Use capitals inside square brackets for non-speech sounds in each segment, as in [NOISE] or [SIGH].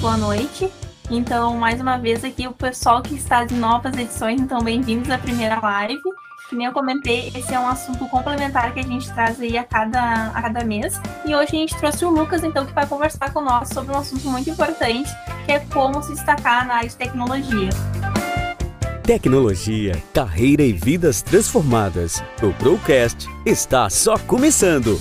boa noite. Então, mais uma vez aqui, o pessoal que está de novas edições, então bem-vindos à primeira live. Que nem eu comentei, esse é um assunto complementar que a gente traz aí a cada, a cada mês. E hoje a gente trouxe o Lucas, então, que vai conversar conosco sobre um assunto muito importante, que é como se destacar na área de tecnologia. Tecnologia, carreira e vidas transformadas. O Procast está só começando.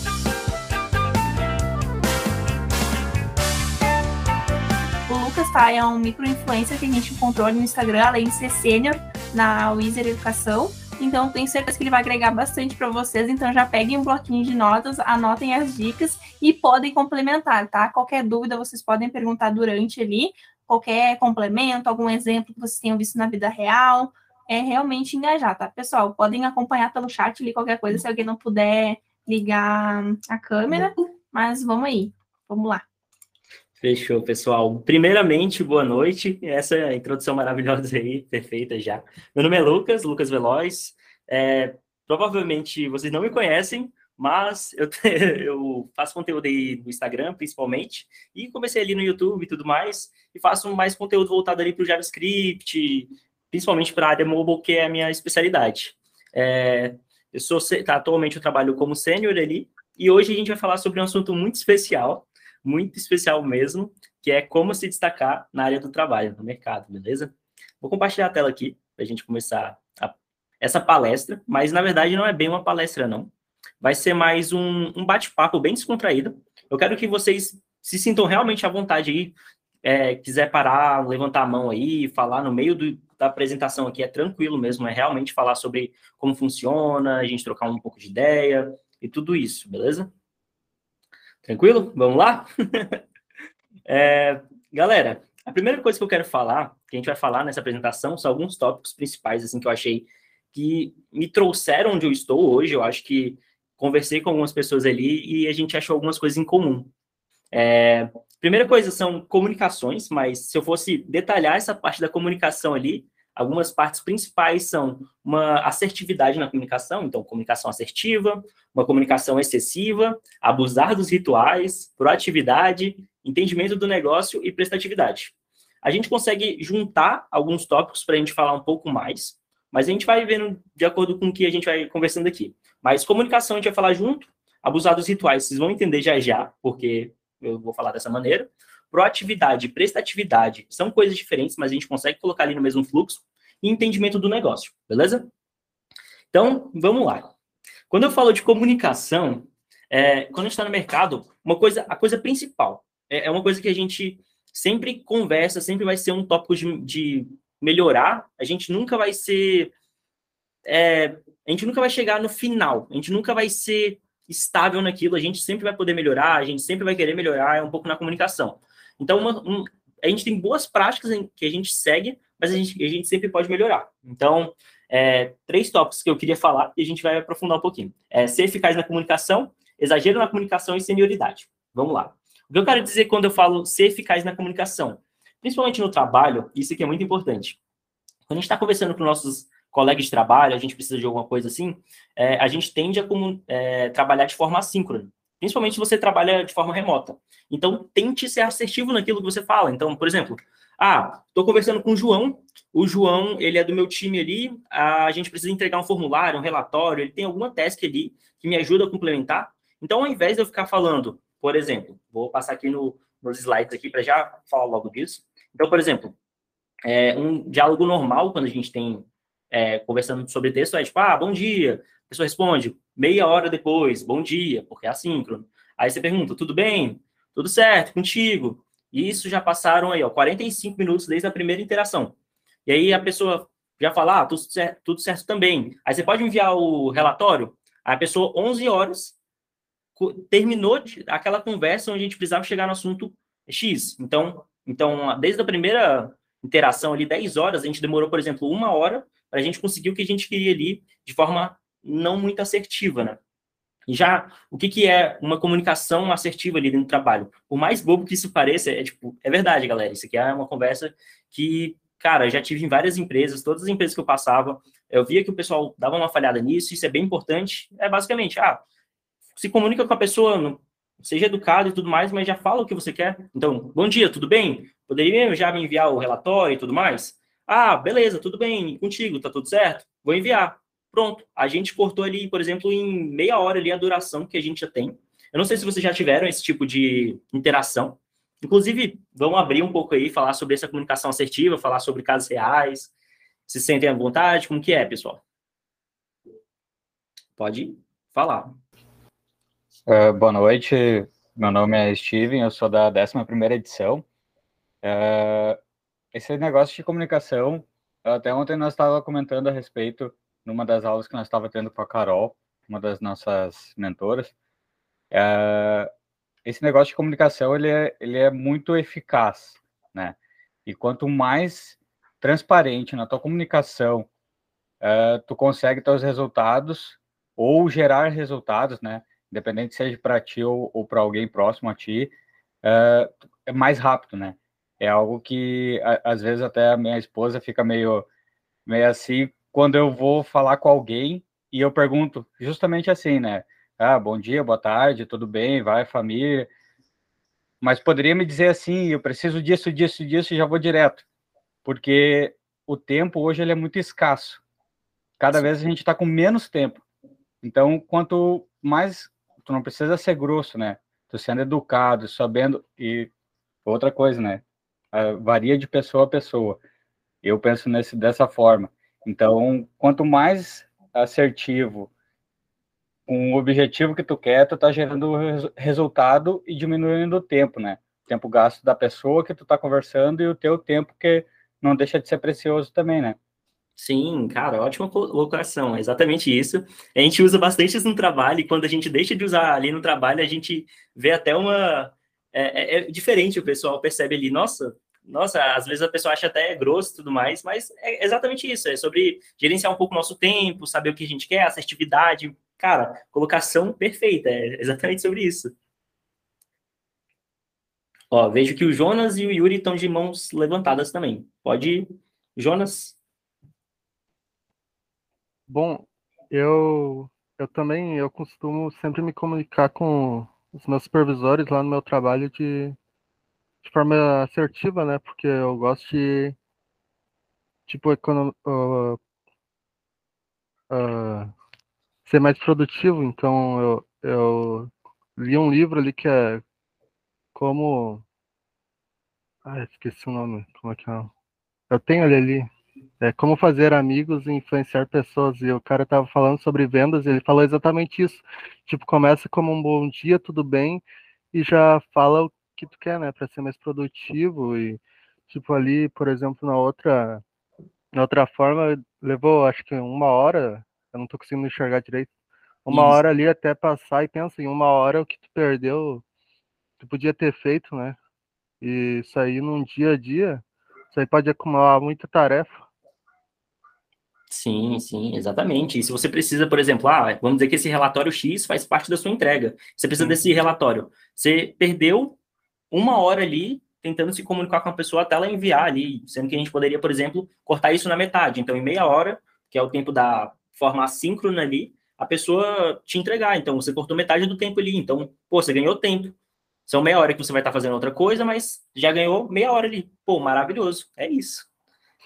Tá, é um micro-influencer que a gente encontrou no Instagram, além de ser sênior na Wizard Educação. Então, tenho certeza que ele vai agregar bastante para vocês. Então, já peguem um bloquinho de notas, anotem as dicas e podem complementar, tá? Qualquer dúvida, vocês podem perguntar durante ali qualquer complemento, algum exemplo que vocês tenham visto na vida real, é realmente engajar, tá? Pessoal, podem acompanhar pelo chat ali qualquer coisa, se alguém não puder ligar a câmera, mas vamos aí, vamos lá. Fechou, pessoal. Primeiramente, boa noite. Essa introdução maravilhosa aí, perfeita já. Meu nome é Lucas, Lucas Veloz. É, provavelmente vocês não me conhecem, mas eu, [LAUGHS] eu faço conteúdo aí no Instagram, principalmente, e comecei ali no YouTube e tudo mais, e faço mais conteúdo voltado ali para o JavaScript, principalmente para a área mobile, que é a minha especialidade. É, eu sou, tá, atualmente eu trabalho como sênior ali, e hoje a gente vai falar sobre um assunto muito especial, muito especial mesmo, que é como se destacar na área do trabalho, no mercado, beleza? Vou compartilhar a tela aqui para a gente começar a, essa palestra, mas na verdade não é bem uma palestra, não vai ser mais um, um bate-papo bem descontraído. Eu quero que vocês se sintam realmente à vontade aí. É, quiser parar, levantar a mão aí, falar no meio do, da apresentação aqui, é tranquilo mesmo, é realmente falar sobre como funciona, a gente trocar um pouco de ideia e tudo isso, beleza? Tranquilo? Vamos lá? [LAUGHS] é, galera, a primeira coisa que eu quero falar, que a gente vai falar nessa apresentação, são alguns tópicos principais, assim, que eu achei que me trouxeram onde eu estou hoje. Eu acho que conversei com algumas pessoas ali e a gente achou algumas coisas em comum. É, primeira coisa são comunicações, mas se eu fosse detalhar essa parte da comunicação ali, algumas partes principais são uma assertividade na comunicação, então comunicação assertiva, uma comunicação excessiva, abusar dos rituais, proatividade, entendimento do negócio e prestatividade. A gente consegue juntar alguns tópicos para a gente falar um pouco mais, mas a gente vai vendo de acordo com o que a gente vai conversando aqui. Mas comunicação a gente vai falar junto, abusar dos rituais, vocês vão entender já já, porque eu vou falar dessa maneira. Proatividade, prestatividade são coisas diferentes, mas a gente consegue colocar ali no mesmo fluxo. E entendimento do negócio, beleza? Então, vamos lá. Quando eu falo de comunicação, é, quando a gente está no mercado, uma coisa, a coisa principal é, é, uma coisa que a gente sempre conversa, sempre vai ser um tópico de, de melhorar. A gente nunca vai ser é, a gente nunca vai chegar no final, a gente nunca vai ser estável naquilo, a gente sempre vai poder melhorar, a gente sempre vai querer melhorar, é um pouco na comunicação. Então, uma, um, a gente tem boas práticas em, que a gente segue, mas a gente, a gente sempre pode melhorar. Então, é, três tópicos que eu queria falar e a gente vai aprofundar um pouquinho. É, ser eficaz na comunicação, exagero na comunicação e senioridade. Vamos lá. O que eu quero dizer quando eu falo ser eficaz na comunicação? Principalmente no trabalho, isso aqui é muito importante. Quando a gente está conversando com nossos colega de trabalho, a gente precisa de alguma coisa assim, é, a gente tende a é, trabalhar de forma assíncrona, principalmente se você trabalha de forma remota. Então, tente ser assertivo naquilo que você fala. Então, por exemplo, ah, estou conversando com o João, o João, ele é do meu time ali, a gente precisa entregar um formulário, um relatório, ele tem alguma task ali que me ajuda a complementar. Então, ao invés de eu ficar falando, por exemplo, vou passar aqui no, nos slides aqui para já falar logo disso. Então, por exemplo, é, um diálogo normal, quando a gente tem é, conversando sobre texto, é tipo, ah, bom dia. A pessoa responde, meia hora depois, bom dia, porque é assíncrono. Aí você pergunta, tudo bem? Tudo certo, contigo? E isso já passaram aí, ó, 45 minutos desde a primeira interação. E aí a pessoa já fala, ah, tudo certo, tudo certo também. Aí você pode enviar o relatório, a pessoa, 11 horas, terminou aquela conversa onde a gente precisava chegar no assunto X. Então, então desde a primeira interação ali, 10 horas, a gente demorou, por exemplo, uma hora para a gente conseguir o que a gente queria ali de forma não muito assertiva, né? Já, o que, que é uma comunicação assertiva ali dentro do trabalho? Por mais bobo que isso pareça, é tipo, é verdade, galera. Isso aqui é uma conversa que, cara, já tive em várias empresas, todas as empresas que eu passava, eu via que o pessoal dava uma falhada nisso, isso é bem importante. É basicamente, ah, se comunica com a pessoa, seja educado e tudo mais, mas já fala o que você quer. Então, bom dia, tudo bem? Poderia já me enviar o relatório e tudo mais? Ah, beleza, tudo bem, contigo, tá tudo certo? Vou enviar. Pronto, a gente cortou ali, por exemplo, em meia hora ali a duração que a gente já tem. Eu não sei se vocês já tiveram esse tipo de interação. Inclusive, vamos abrir um pouco aí, falar sobre essa comunicação assertiva, falar sobre casos reais. Se sentem à vontade? Como que é, pessoal? Pode falar. Uh, boa noite, meu nome é Steven, eu sou da 11ª edição. Uh, esse negócio de comunicação, até ontem nós estávamos comentando a respeito, numa das aulas que nós estávamos tendo com a Carol, uma das nossas mentoras, uh, esse negócio de comunicação, ele é, ele é muito eficaz, né? E quanto mais transparente na tua comunicação, tu consegue teus resultados ou gerar resultados, né? Independente seja para ti ou, ou para alguém próximo a ti, é mais rápido, né? é algo que a, às vezes até a minha esposa fica meio, meio assim quando eu vou falar com alguém e eu pergunto justamente assim, né? Ah, bom dia, boa tarde, tudo bem, vai família. Mas poderia me dizer assim, eu preciso disso, disso, disso e já vou direto. Porque o tempo hoje ele é muito escasso. Cada vez a gente está com menos tempo. Então, quanto mais tu não precisa ser grosso, né? Tu sendo educado, sabendo e outra coisa, né? uh, varia de pessoa a pessoa. Eu penso nesse, dessa forma. Então, quanto mais assertivo o objetivo que tu quer, tu tá gerando resultado e diminuindo o tempo, né? O tempo gasto da pessoa que tu tá conversando e o teu tempo que não deixa de ser precioso também, né? Sim, cara, ótima colocação, é exatamente isso. A gente usa bastante isso no trabalho, e quando a gente deixa de usar ali no trabalho, a gente vê até uma, é, é, é, diferente, o pessoal percebe ali, nossa, nossa, às vezes a pessoa acha até grosso e tudo mais, mas é exatamente isso, é sobre gerenciar um pouco o nosso tempo, saber o que a gente quer, assertividade, cara, colocação perfeita, é exatamente sobre isso. Ó, vejo que o Jonas e o Yuri estão de mãos levantadas também. Pode ir, Jonas? Bom, eu eu também eu costumo sempre me comunicar com os meus supervisores lá no meu trabalho de, de forma assertiva, né? Porque eu gosto de, tipo, uh, uh, ser mais produtivo. Então, eu, eu li um livro ali que é como. Ah, esqueci o nome. Como é que é? Eu tenho ele ali. É como fazer amigos e influenciar pessoas. E o cara tava falando sobre vendas, e ele falou exatamente isso. Tipo, começa como um bom dia, tudo bem, e já fala que tu quer, né, para ser mais produtivo e tipo ali, por exemplo, na outra na outra forma, levou acho que uma hora, eu não tô conseguindo enxergar direito. Uma isso. hora ali até passar e pensa em uma hora o que tu perdeu, tu podia ter feito, né? E isso aí num dia a dia, isso aí pode acumular muita tarefa. Sim, sim, exatamente. E se você precisa, por exemplo, ah, vamos dizer que esse relatório X faz parte da sua entrega. Você precisa sim. desse relatório. Você perdeu uma hora ali tentando se comunicar com a pessoa até ela enviar ali, sendo que a gente poderia, por exemplo, cortar isso na metade. Então, em meia hora, que é o tempo da forma assíncrona ali, a pessoa te entregar. Então, você cortou metade do tempo ali. Então, pô, você ganhou tempo. São meia hora que você vai estar fazendo outra coisa, mas já ganhou meia hora ali. Pô, maravilhoso. É isso.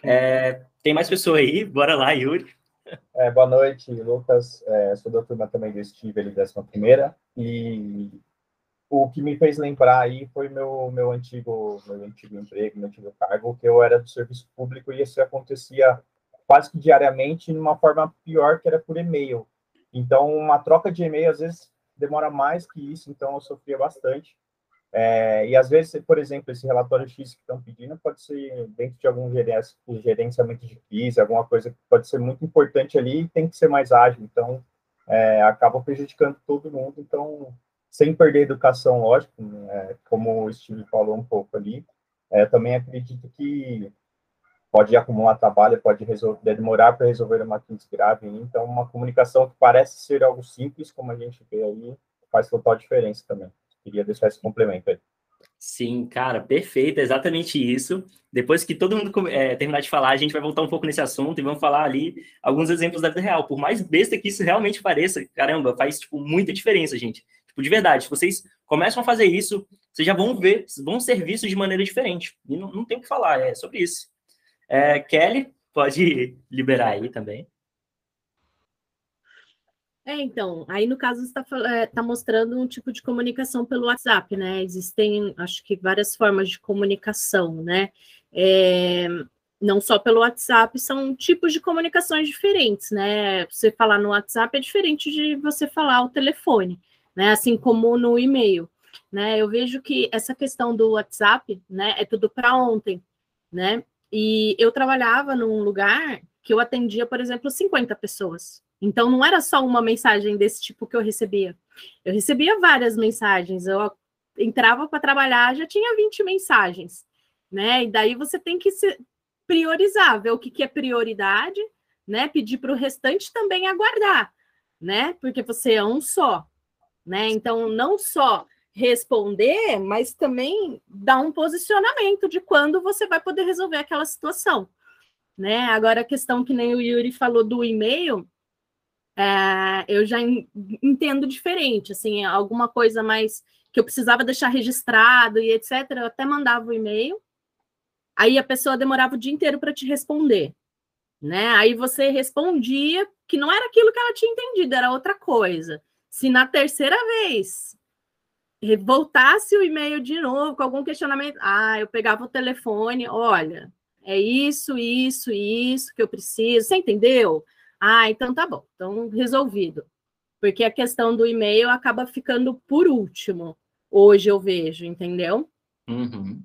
É, tem mais pessoa aí? Bora lá, Yuri. É, boa noite, Lucas. É, sou da turma também do Steve, ele décima primeira. E o que me fez lembrar aí foi meu, meu, antigo, meu antigo emprego, meu antigo cargo, que eu era do serviço público e isso acontecia quase que diariamente, numa forma pior, que era por e-mail. Então, uma troca de e-mail, às vezes, demora mais que isso, então eu sofria bastante. É, e às vezes, por exemplo, esse relatório X que estão pedindo pode ser dentro de algum gerenciamento de crise, alguma coisa que pode ser muito importante ali e tem que ser mais ágil. Então, é, acaba prejudicando todo mundo. Então, sem perder a educação, lógico, né, como o Steve falou um pouco ali, é, também acredito que pode acumular trabalho, pode resolver, demorar para resolver uma crise grave. Então, uma comunicação que parece ser algo simples, como a gente vê aí, faz total diferença também. Queria deixar esse complemento aí. Sim, cara, perfeito, é exatamente isso. Depois que todo mundo é, terminar de falar, a gente vai voltar um pouco nesse assunto e vamos falar ali alguns exemplos da vida real. Por mais besta que isso realmente pareça, caramba, faz tipo, muita diferença, gente. Tipo, de verdade, se vocês começam a fazer isso, vocês já vão ver, vão ser vistos de maneira diferente. E não, não tem o que falar, é sobre isso. É, Kelly, pode [LAUGHS] liberar aí também. É, então, aí no caso está é, tá mostrando um tipo de comunicação pelo WhatsApp, né? Existem, acho que, várias formas de comunicação, né? É, não só pelo WhatsApp, são tipos de comunicações diferentes, né? Você falar no WhatsApp é diferente de você falar ao telefone, né? Assim como no e-mail, né? Eu vejo que essa questão do WhatsApp, né, é tudo para ontem, né? E eu trabalhava num lugar que eu atendia, por exemplo, 50 pessoas. Então não era só uma mensagem desse tipo que eu recebia. Eu recebia várias mensagens. Eu entrava para trabalhar, já tinha 20 mensagens, né? E daí você tem que se priorizar, ver o que, que é prioridade, né? Pedir para o restante também aguardar, né? Porque você é um só, né? Então, não só responder, mas também dar um posicionamento de quando você vai poder resolver aquela situação, né? Agora, a questão que nem o Yuri falou do e-mail, é, eu já entendo diferente, assim, alguma coisa mais que eu precisava deixar registrado e etc., eu até mandava o e-mail, Aí a pessoa demorava o dia inteiro para te responder, né? Aí você respondia que não era aquilo que ela tinha entendido, era outra coisa. Se na terceira vez voltasse o e-mail de novo com algum questionamento, ah, eu pegava o telefone, olha, é isso, isso, isso que eu preciso, você entendeu? Ah, então tá bom, então resolvido. Porque a questão do e-mail acaba ficando por último, hoje eu vejo, entendeu? Uhum.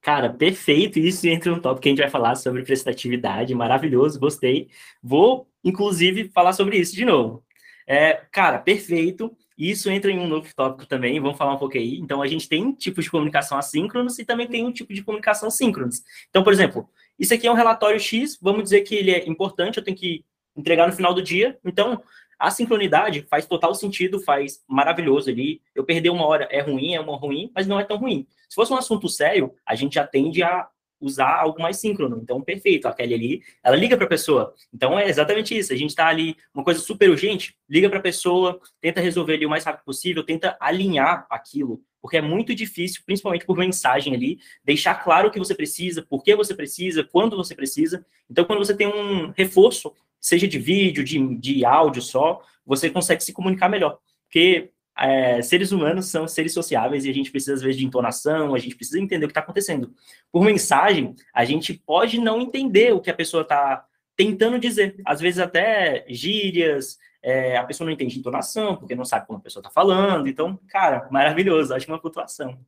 Cara, perfeito. Isso entra no tópico que a gente vai falar sobre prestatividade. Maravilhoso, gostei. Vou, inclusive, falar sobre isso de novo. É, cara, perfeito. Isso entra em um novo tópico também, vamos falar um pouco aí. Então, a gente tem um tipo de comunicação assíncronos e também tem um tipo de comunicação síncronos. Então, por exemplo, isso aqui é um relatório X, vamos dizer que ele é importante, eu tenho que entregar no final do dia. Então, a sincronidade faz total sentido, faz maravilhoso ali. Eu perder uma hora é ruim, é uma ruim, mas não é tão ruim. Se fosse um assunto sério, a gente já tende a usar algo mais síncrono. Então, perfeito, a Kelly ali, ela liga para a pessoa. Então, é exatamente isso. A gente está ali, uma coisa super urgente, liga para a pessoa, tenta resolver ali o mais rápido possível, tenta alinhar aquilo, porque é muito difícil, principalmente por mensagem ali, deixar claro o que você precisa, por que você precisa, quando você precisa. Então, quando você tem um reforço, seja de vídeo, de, de áudio só, você consegue se comunicar melhor. Porque é, seres humanos são seres sociáveis e a gente precisa, às vezes, de entonação, a gente precisa entender o que está acontecendo. Por mensagem, a gente pode não entender o que a pessoa está tentando dizer. Às vezes, até gírias, é, a pessoa não entende entonação, porque não sabe como a pessoa está falando. Então, cara, maravilhoso, acho que uma flutuação.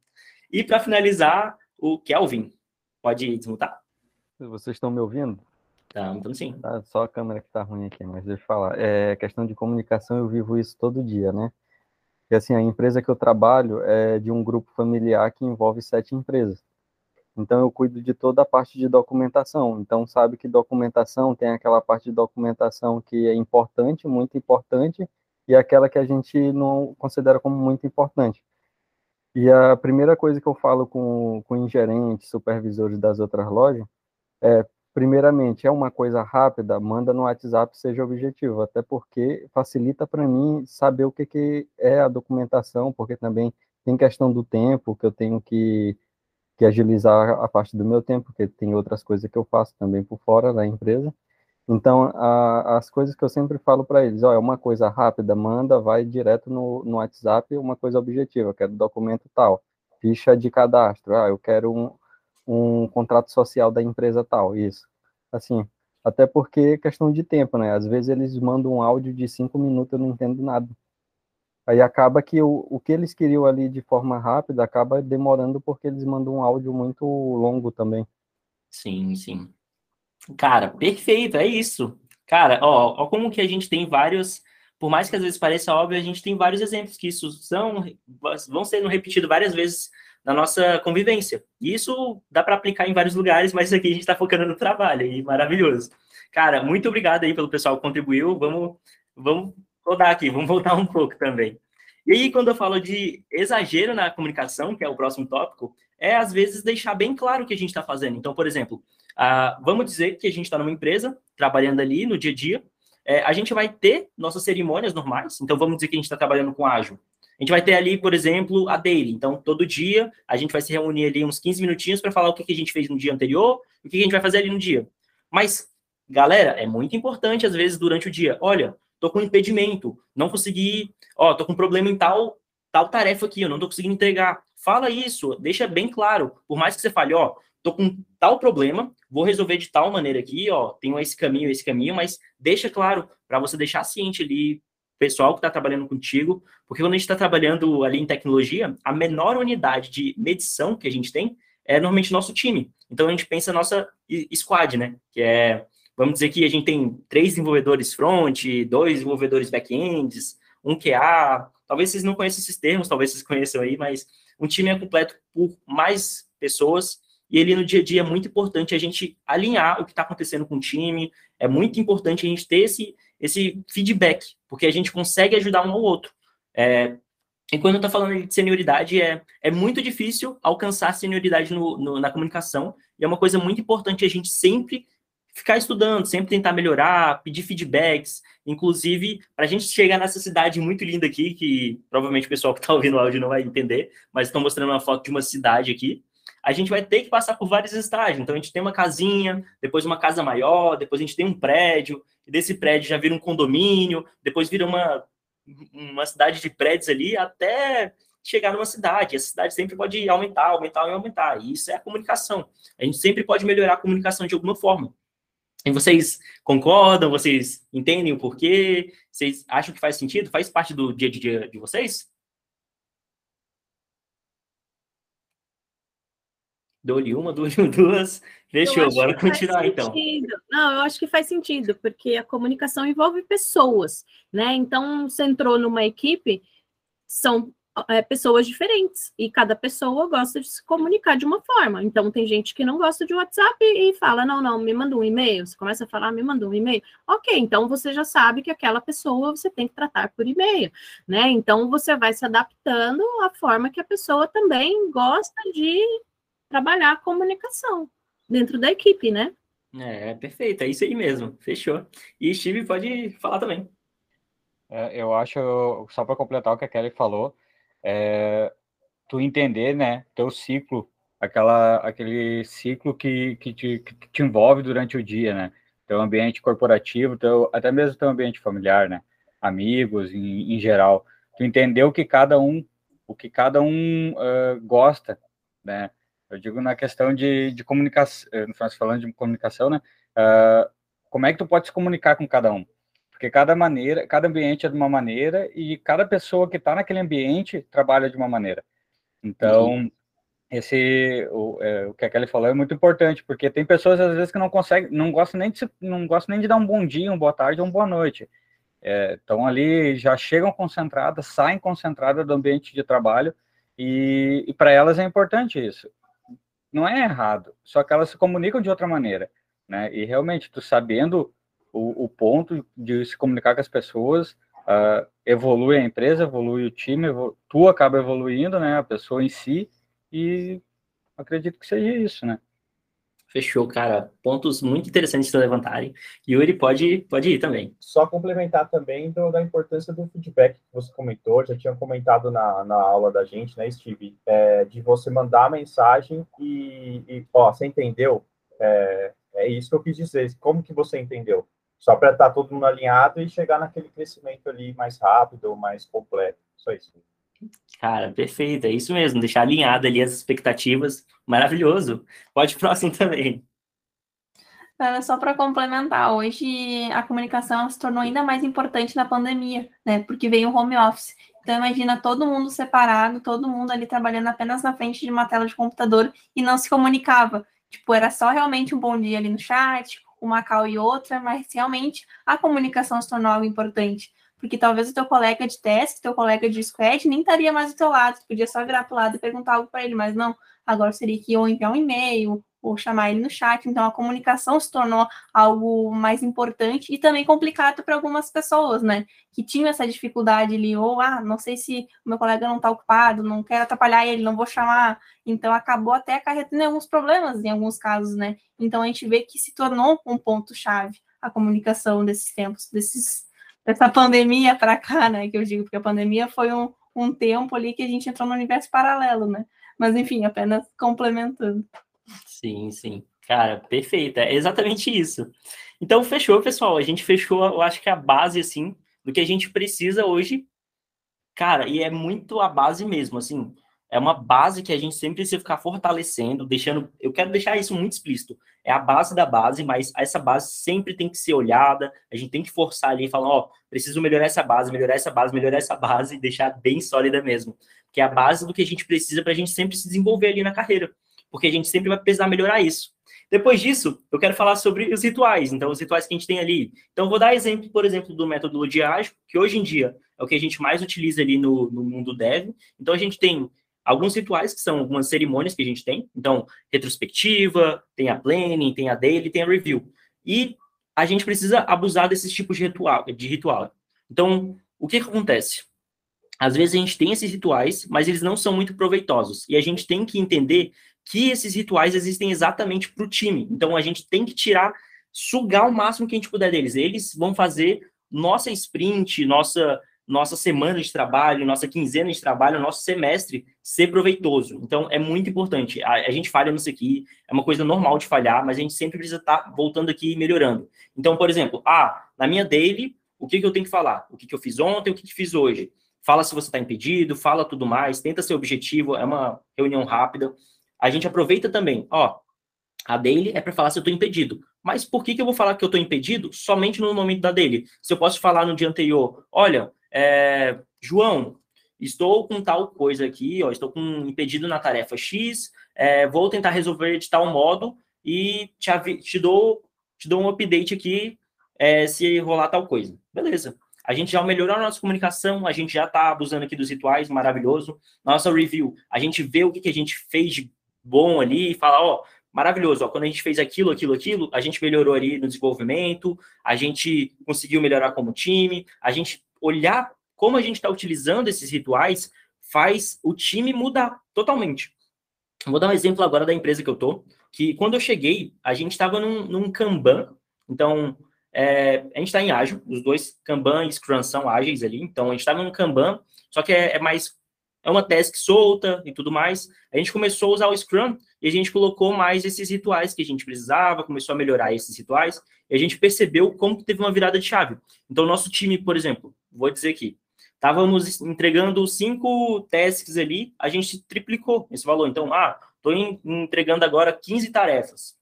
E para finalizar, o Kelvin, pode desmutar? Vocês estão me ouvindo? Tá, então sim. Tá, só a câmera que tá ruim aqui, mas deixa eu falar. É questão de comunicação, eu vivo isso todo dia, né? Porque assim, a empresa que eu trabalho é de um grupo familiar que envolve sete empresas. Então eu cuido de toda a parte de documentação. Então sabe que documentação tem aquela parte de documentação que é importante, muito importante, e aquela que a gente não considera como muito importante. E a primeira coisa que eu falo com, com ingerentes, supervisores das outras lojas, é primeiramente, é uma coisa rápida, manda no WhatsApp, seja objetivo, até porque facilita para mim saber o que, que é a documentação, porque também tem questão do tempo, que eu tenho que, que agilizar a parte do meu tempo, porque tem outras coisas que eu faço também por fora da empresa. Então, a, as coisas que eu sempre falo para eles, ó, é uma coisa rápida, manda, vai direto no, no WhatsApp, uma coisa objetiva, quero documento tal, ficha de cadastro, ah, eu quero um, um contrato social da empresa tal, isso. Assim, até porque é questão de tempo, né? Às vezes eles mandam um áudio de cinco minutos, eu não entendo nada. Aí acaba que o, o que eles queriam ali de forma rápida acaba demorando porque eles mandam um áudio muito longo também. Sim, sim. Cara, perfeito, é isso. Cara, ó, ó como que a gente tem vários, por mais que às vezes pareça óbvio, a gente tem vários exemplos que isso são, vão sendo repetidos várias vezes na nossa convivência. E isso dá para aplicar em vários lugares, mas aqui a gente está focando no trabalho, e maravilhoso. Cara, muito obrigado aí pelo pessoal que contribuiu. Vamos, vamos rodar aqui, vamos voltar um pouco também. E aí, quando eu falo de exagero na comunicação, que é o próximo tópico, é às vezes deixar bem claro o que a gente está fazendo. Então, por exemplo, uh, vamos dizer que a gente está numa empresa, trabalhando ali no dia a dia, é, a gente vai ter nossas cerimônias normais, então vamos dizer que a gente está trabalhando com ágil. A gente vai ter ali, por exemplo, a daily. Então, todo dia a gente vai se reunir ali uns 15 minutinhos para falar o que, que a gente fez no dia anterior e o que, a gente vai fazer ali no dia. Mas, galera, é muito importante, às vezes, durante o dia. Olha, tô com impedimento, não consegui, ó, tô com problema em tal, tal tarefa aqui, eu não tô conseguindo entregar. Fala isso, deixa bem claro. Por mais que você fale, ó, tô com tal problema, vou resolver de tal maneira aqui, ó, tenho esse caminho, esse caminho, mas deixa claro para você deixar ciente ali pessoal que está trabalhando contigo, porque quando a gente está trabalhando ali em tecnologia, a menor unidade de medição que a gente tem é normalmente nosso time. Então a gente pensa nossa squad, né? Que é, vamos dizer que a gente tem três desenvolvedores front, dois desenvolvedores back-ends, um QA. Talvez vocês não conheçam esses termos, talvez vocês conheçam aí, mas um time é completo por mais pessoas e ali no dia a dia é muito importante a gente alinhar o que está acontecendo com o time, é muito importante a gente ter esse, esse feedback, porque a gente consegue ajudar um ao outro. É, e quando eu estou falando de senioridade, é, é muito difícil alcançar senioridade no, no, na comunicação, e é uma coisa muito importante a gente sempre ficar estudando, sempre tentar melhorar, pedir feedbacks, inclusive para a gente chegar nessa cidade muito linda aqui, que provavelmente o pessoal que está ouvindo o áudio não vai entender, mas estou mostrando uma foto de uma cidade aqui, a gente vai ter que passar por vários estágios. Então, a gente tem uma casinha, depois uma casa maior, depois a gente tem um prédio, e desse prédio já vira um condomínio, depois vira uma, uma cidade de prédios ali, até chegar numa cidade. Essa cidade sempre pode aumentar, aumentar e aumentar. E isso é a comunicação. A gente sempre pode melhorar a comunicação de alguma forma. E vocês concordam? Vocês entendem o porquê? Vocês acham que faz sentido? Faz parte do dia a dia de vocês? Dou-lhe uma, dou-lhe [LAUGHS] duas. Fechou, bora continuar então. Não, eu acho que faz sentido, porque a comunicação envolve pessoas, né? Então, você entrou numa equipe, são é, pessoas diferentes, e cada pessoa gosta de se comunicar de uma forma. Então, tem gente que não gosta de WhatsApp e fala: não, não, me manda um e-mail. Você começa a falar, me manda um e-mail. Ok, então você já sabe que aquela pessoa você tem que tratar por e-mail, né? Então, você vai se adaptando à forma que a pessoa também gosta de trabalhar a comunicação dentro da equipe, né? É, perfeito, é isso aí mesmo, fechou. E Steve pode falar também. É, eu acho, só para completar o que a Kelly falou, é, tu entender, né, teu ciclo, aquela, aquele ciclo que, que, te, que te envolve durante o dia, né? Teu ambiente corporativo, teu, até mesmo teu ambiente familiar, né? Amigos, em, em geral. Tu entender o que cada um, o que cada um uh, gosta, né? Eu digo na questão de, de comunicação, eh, falando de comunicação, né? Uh, como é que tu pode se comunicar com cada um? Porque cada maneira, cada ambiente é de uma maneira e cada pessoa que está naquele ambiente trabalha de uma maneira. Então, uhum. esse o, é, o que a Kelly falou é muito importante, porque tem pessoas às vezes que não conseguem, não gostam nem de não gostam nem de dar um bom dia, uma boa tarde ou uma boa noite. Estão é, ali, já chegam concentradas, saem concentradas do ambiente de trabalho e, e para elas é importante isso não é errado, só que elas se comunicam de outra maneira, né? E realmente, tu sabendo o, o ponto de se comunicar com as pessoas, uh, evolui a empresa, evolui o time, tu acaba evoluindo, né? A pessoa em si, e acredito que seja isso, né? Fechou, cara. Pontos muito interessantes para levantarem. Yuri, pode, pode ir também. Só complementar também do, da importância do feedback que você comentou, já tinha comentado na, na aula da gente, né, Steve? É, de você mandar a mensagem e, e, ó, você entendeu? É, é isso que eu quis dizer. Como que você entendeu? Só para estar tá todo mundo alinhado e chegar naquele crescimento ali mais rápido, mais completo. Só isso. Cara, perfeito, é isso mesmo, deixar alinhado ali as expectativas, maravilhoso. Pode [LAUGHS] próximo também. Só para complementar, hoje a comunicação se tornou ainda mais importante na pandemia, né? Porque veio o home office. Então imagina todo mundo separado, todo mundo ali trabalhando apenas na frente de uma tela de computador e não se comunicava. Tipo, era só realmente um bom dia ali no chat, uma call e outra, mas realmente a comunicação se tornou algo importante porque talvez o teu colega de teste, teu colega de squad, nem estaria mais do teu lado, tu podia só virar para o lado e perguntar algo para ele, mas não, agora seria que ou enviar um e-mail, ou chamar ele no chat, então a comunicação se tornou algo mais importante e também complicado para algumas pessoas, né, que tinham essa dificuldade ali, ou, ah, não sei se o meu colega não está ocupado, não quero atrapalhar ele, não vou chamar, então acabou até acarretando alguns problemas em alguns casos, né, então a gente vê que se tornou um ponto-chave a comunicação desses tempos, desses dessa pandemia para cá, né? Que eu digo, porque a pandemia foi um, um tempo ali que a gente entrou no universo paralelo, né? Mas enfim, apenas complementando. Sim, sim. Cara, perfeito. É exatamente isso. Então, fechou, pessoal. A gente fechou, eu acho que a base, assim, do que a gente precisa hoje. Cara, e é muito a base mesmo, assim. É uma base que a gente sempre precisa ficar fortalecendo, deixando. Eu quero deixar isso muito explícito. É a base da base, mas essa base sempre tem que ser olhada. A gente tem que forçar ali e falar: ó, preciso melhorar essa base, melhorar essa base, melhorar essa base e deixar bem sólida mesmo. Que é a base do que a gente precisa para a gente sempre se desenvolver ali na carreira. Porque a gente sempre vai precisar melhorar isso. Depois disso, eu quero falar sobre os rituais, então, os rituais que a gente tem ali. Então, vou dar exemplo, por exemplo, do método ágil, que hoje em dia é o que a gente mais utiliza ali no, no mundo dev. Então, a gente tem alguns rituais que são algumas cerimônias que a gente tem. Então, retrospectiva, tem a planning, tem a daily, tem a review. E a gente precisa abusar desses tipos de ritual. De ritual. Então, o que, que acontece? Às vezes a gente tem esses rituais, mas eles não são muito proveitosos. E a gente tem que entender que esses rituais existem exatamente para o time. Então a gente tem que tirar, sugar o máximo que a gente puder deles. Eles vão fazer nossa sprint, nossa nossa semana de trabalho, nossa quinzena de trabalho, nosso semestre ser proveitoso. Então, é muito importante. A, a, gente falha nisso aqui, é uma coisa normal de falhar, mas a gente sempre precisa estar tá voltando aqui e melhorando. Então, por exemplo, ah, na minha daily, o que, que eu tenho que falar? O que, que eu fiz ontem, o que, que fiz hoje? Fala se você está impedido, fala tudo mais, tenta ser objetivo, é uma reunião rápida a gente aproveita também, ó, a daily é para falar se eu estou impedido. Mas por que, que eu vou falar que eu estou impedido somente no momento da daily? Se eu posso falar no dia anterior, olha, é, João, estou com tal coisa aqui, ó, estou com impedido na tarefa X, é, vou tentar resolver de tal modo e te, te, dou, te dou um update aqui é, se rolar tal coisa. Beleza. A gente já melhorou a nossa comunicação, a gente já está abusando aqui dos rituais, maravilhoso. Nossa review, a gente vê o que, que a gente fez de bom ali e falar, ó, maravilhoso, ó, quando a gente fez aquilo, aquilo, aquilo, a gente melhorou ali no desenvolvimento, a gente conseguiu melhorar como time, a gente olhar como a gente está utilizando esses rituais faz o time mudar totalmente. Vou dar um exemplo agora da empresa que eu tô, que quando eu cheguei, a gente estava num, num Kanban, então é, a gente está em ágil, os dois Kanban e Scrum são ágeis ali, então a gente estava num Kanban, só que é, é mais é uma task solta e tudo mais. A gente começou a usar o Scrum e a gente colocou mais esses rituais que a gente precisava, começou a melhorar esses rituais, e a gente percebeu como teve uma virada de chave. Então, nosso time, por exemplo, vou dizer aqui, estávamos entregando cinco tasks ali, a gente triplicou esse valor. Então, ah, estou entregando agora 15 tarefas.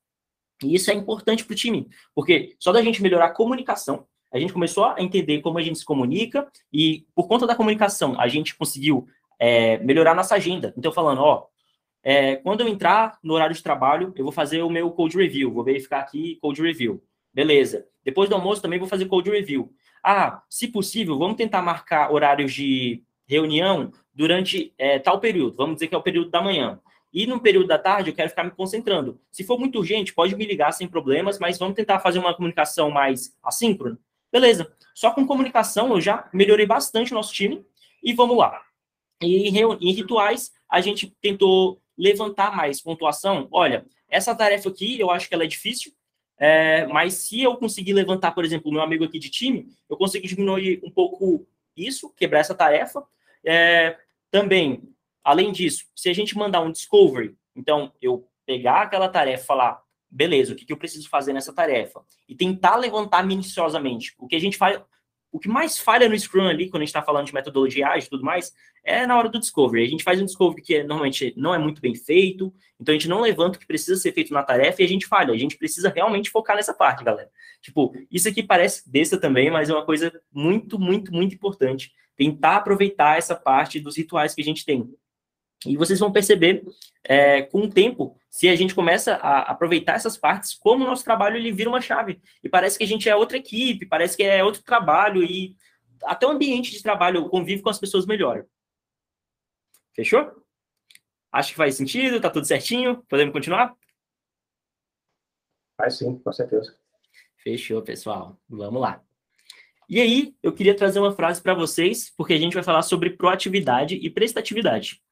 E isso é importante para o time, porque só da gente melhorar a comunicação, a gente começou a entender como a gente se comunica, e por conta da comunicação, a gente conseguiu é, melhorar nossa agenda. Então, falando, ó, é, quando eu entrar no horário de trabalho, eu vou fazer o meu code review, vou verificar aqui code review. Beleza. Depois do almoço também vou fazer code review. Ah, se possível, vamos tentar marcar horários de reunião durante é, tal período. Vamos dizer que é o período da manhã. E no período da tarde eu quero ficar me concentrando. Se for muito urgente, pode me ligar sem problemas, mas vamos tentar fazer uma comunicação mais assíncrona. Beleza. Só com comunicação eu já melhorei bastante o nosso time. E vamos lá. E em, rituais, a gente tentou levantar mais pontuação. Olha, essa tarefa aqui, eu acho que ela é difícil, é, mas se eu conseguir levantar, por exemplo, o meu amigo aqui de time, eu consegui diminuir um pouco isso, quebrar essa tarefa. É, também, além disso, se a gente mandar um discovery, então eu pegar aquela tarefa e falar, beleza, o que, que eu preciso fazer nessa tarefa? E tentar levantar minuciosamente. O que a gente faz, o que mais falha no Scrum ali, quando a gente está falando de metodologia ágil e tudo mais, é na hora do discovery. A gente faz um discovery que é, normalmente não é muito bem feito, então a gente não levanta o que precisa ser feito na tarefa e a gente falha. A gente precisa realmente focar nessa parte, galera. Tipo, isso aqui parece besta também, mas é uma coisa muito, muito, muito importante. Tentar aproveitar essa parte dos rituais que a gente tem. E vocês vão perceber é, com o tempo, se a gente começa a aproveitar essas partes, como o nosso trabalho ele vira uma chave. E parece que a gente é outra equipe, parece que é outro trabalho, e até o ambiente de trabalho, o convívio com as pessoas melhora. Fechou? Acho que faz sentido, tá tudo certinho. Podemos continuar? Faz sim, com certeza. Fechou, pessoal. Vamos lá. E aí, eu queria trazer uma frase para vocês, porque a gente vai falar sobre proatividade e prestatividade.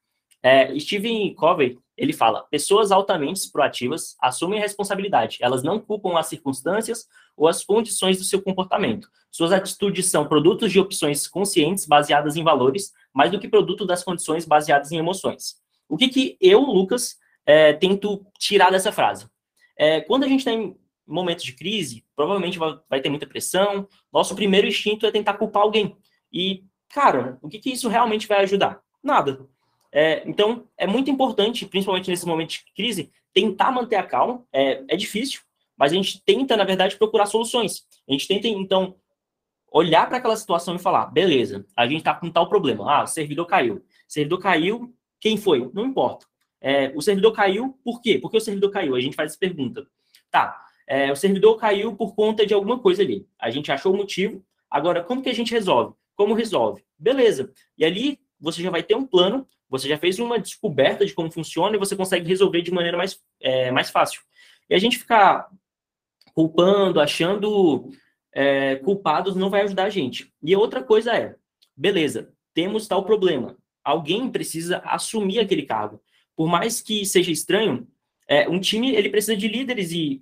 É, Stephen Covey, ele fala: pessoas altamente proativas assumem responsabilidade. Elas não culpam as circunstâncias ou as condições do seu comportamento. Suas atitudes são produtos de opções conscientes baseadas em valores, mais do que produto das condições baseadas em emoções. O que, que eu, Lucas, é, tento tirar dessa frase? É, quando a gente tem momentos de crise, provavelmente vai, vai, ter muita pressão. Nosso primeiro instinto é tentar culpar alguém. E, cara, o que, que isso realmente vai ajudar? Nada. É, então, é muito importante, principalmente nesse momento de crise, tentar manter a calma. É, é difícil, mas a gente tenta, na verdade, procurar soluções. A gente tenta, então, olhar para aquela situação e falar: beleza, a gente está com tal problema. Ah, o servidor caiu. O servidor caiu, quem foi? Não importa. É, o servidor caiu, por quê? Porque o servidor caiu? A gente faz essa pergunta. Tá, é, o servidor caiu por conta de alguma coisa ali. A gente achou o motivo. Agora, como que a gente resolve? Como resolve? Beleza. E ali você já vai ter um plano você já fez uma descoberta de como funciona e você consegue resolver de maneira mais, é, mais fácil. E a gente ficar culpando, achando é, culpados não vai ajudar a gente. E outra coisa é, beleza, temos tal problema. Alguém precisa assumir aquele cargo. Por mais que seja estranho, é, um time ele precisa de líderes e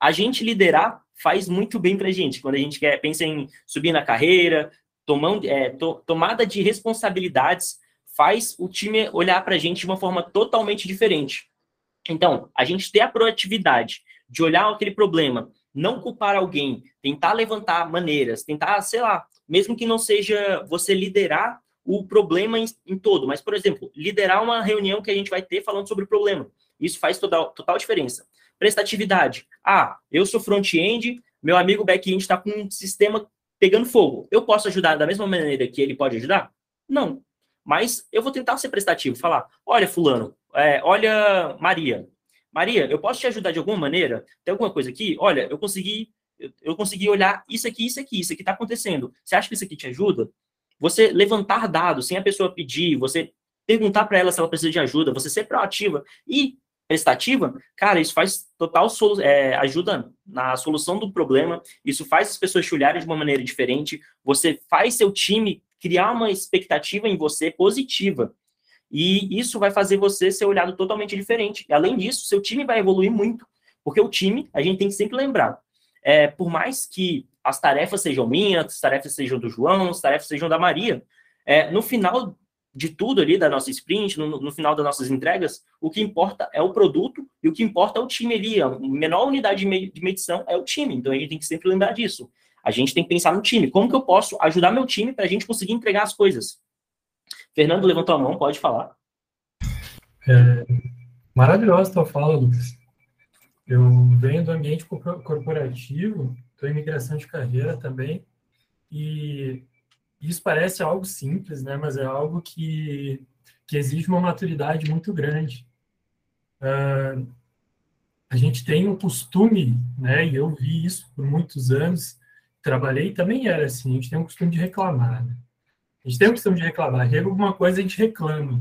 a gente liderar faz muito bem para a gente. Quando a gente quer pensa em subir na carreira, tomando, é, to, tomada de responsabilidades, faz o time olhar para a gente de uma forma totalmente diferente. Então, a gente ter a proatividade de olhar aquele problema, não culpar alguém, tentar levantar maneiras, tentar, sei lá, mesmo que não seja você liderar o problema em, em todo, mas, por exemplo, liderar uma reunião que a gente vai ter falando sobre o problema. Isso faz total, total diferença. Prestatividade. Ah, eu sou front-end, meu amigo back-end está com um sistema pegando fogo. Eu posso ajudar da mesma maneira que ele pode ajudar? Não. Mas eu vou tentar ser prestativo, falar: olha, Fulano, é, olha, Maria. Maria, eu posso te ajudar de alguma maneira? Tem alguma coisa aqui? Olha, eu consegui, eu, eu consegui olhar isso aqui, isso aqui, isso aqui está acontecendo. Você acha que isso aqui te ajuda? Você levantar dados sem a pessoa pedir, você perguntar para ela se ela precisa de ajuda, você ser proativa e prestativa, cara, isso faz total é, ajuda na solução do problema, isso faz as pessoas te olharem de uma maneira diferente, você faz seu time criar uma expectativa em você positiva. E isso vai fazer você ser olhado totalmente diferente. E, além disso, seu time vai evoluir muito. Porque o time, a gente tem que sempre lembrar, é, por mais que as tarefas sejam minhas, as tarefas sejam do João, as tarefas sejam da Maria, é, no final de tudo ali, da nossa sprint, no, no, final das nossas entregas, o que importa é o produto e o que importa é o time ali. A menor unidade de medição é o time. Então, a gente tem que sempre lembrar disso. A gente tem que pensar no time. Como que eu posso ajudar meu time para a gente conseguir entregar as coisas? Fernando levantou a mão, pode falar. É, maravilhosa tua fala, Lucas. Eu venho do ambiente corporativo, estou em migração de carreira também, e isso parece algo simples, né? Mas é algo que, que exige uma maturidade muito grande. Uh, a gente tem um costume, né? E eu vi isso por muitos anos, trabalhei também era assim, a gente tem um costume de reclamar, né? A gente tem um costume de reclamar, chega alguma coisa a gente reclama.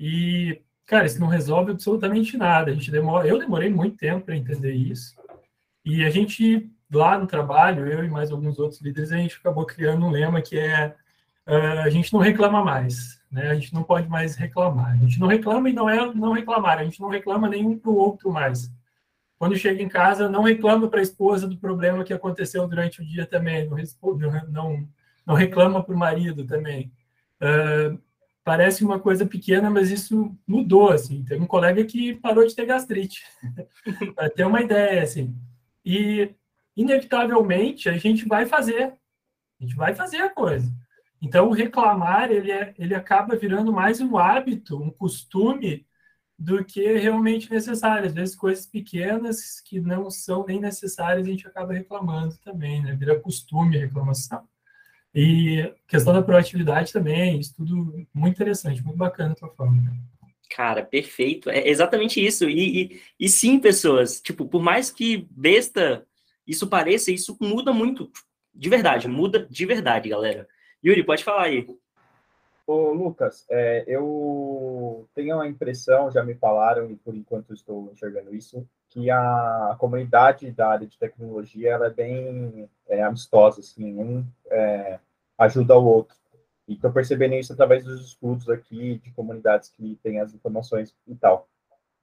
E, cara, isso não resolve absolutamente nada. A gente demora, eu demorei muito tempo para entender isso. E a gente lá no trabalho, eu e mais alguns outros líderes, a gente acabou criando um lema que é uh, a gente não reclama mais, né? A gente não pode mais reclamar. A gente não reclama e não é não reclamar, a gente não reclama nenhum para o outro mais. Quando chega em casa, não reclama para a esposa do problema que aconteceu durante o dia também, não, não, não reclama para o marido também. Uh, parece uma coisa pequena, mas isso mudou, assim. Tem um colega que parou de ter gastrite, [LAUGHS] ter uma ideia, assim. E, inevitavelmente, a gente vai fazer. A gente vai fazer a coisa. Então, reclamar, ele, é, ele acaba virando mais um hábito, um costume do que realmente necessário. Às vezes, coisas pequenas que não são nem necessárias, a gente acaba reclamando também, né? Vira costume a reclamação. E questão da proatividade também, isso tudo muito interessante, muito bacana a tua forma. Cara, perfeito. É exatamente isso. E, e, e, sim, pessoas, tipo, por mais que besta isso pareça, isso muda muito. De verdade, muda de verdade, galera. Yuri, pode falar aí. Ô, Lucas, é, eu tenho a impressão, já me falaram, e por enquanto estou enxergando isso, que a comunidade da área de tecnologia ela é bem é, amistosa, assim, um é, ajuda o outro. E estou percebendo isso através dos estudos aqui, de comunidades que têm as informações e tal.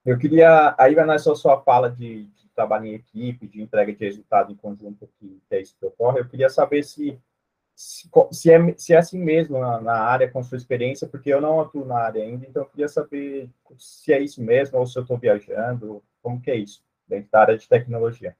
Eu queria, aí vai nessa sua fala de, de, trabalho em equipe, de entrega de resultado em conjunto, que, que é isso que ocorre, eu queria saber se, se, é, se é assim mesmo na, na, área, com sua experiência, porque eu não atuo na área ainda, então eu queria saber se é isso mesmo, ou se eu estou viajando, como que é isso, dentro da área de tecnologia.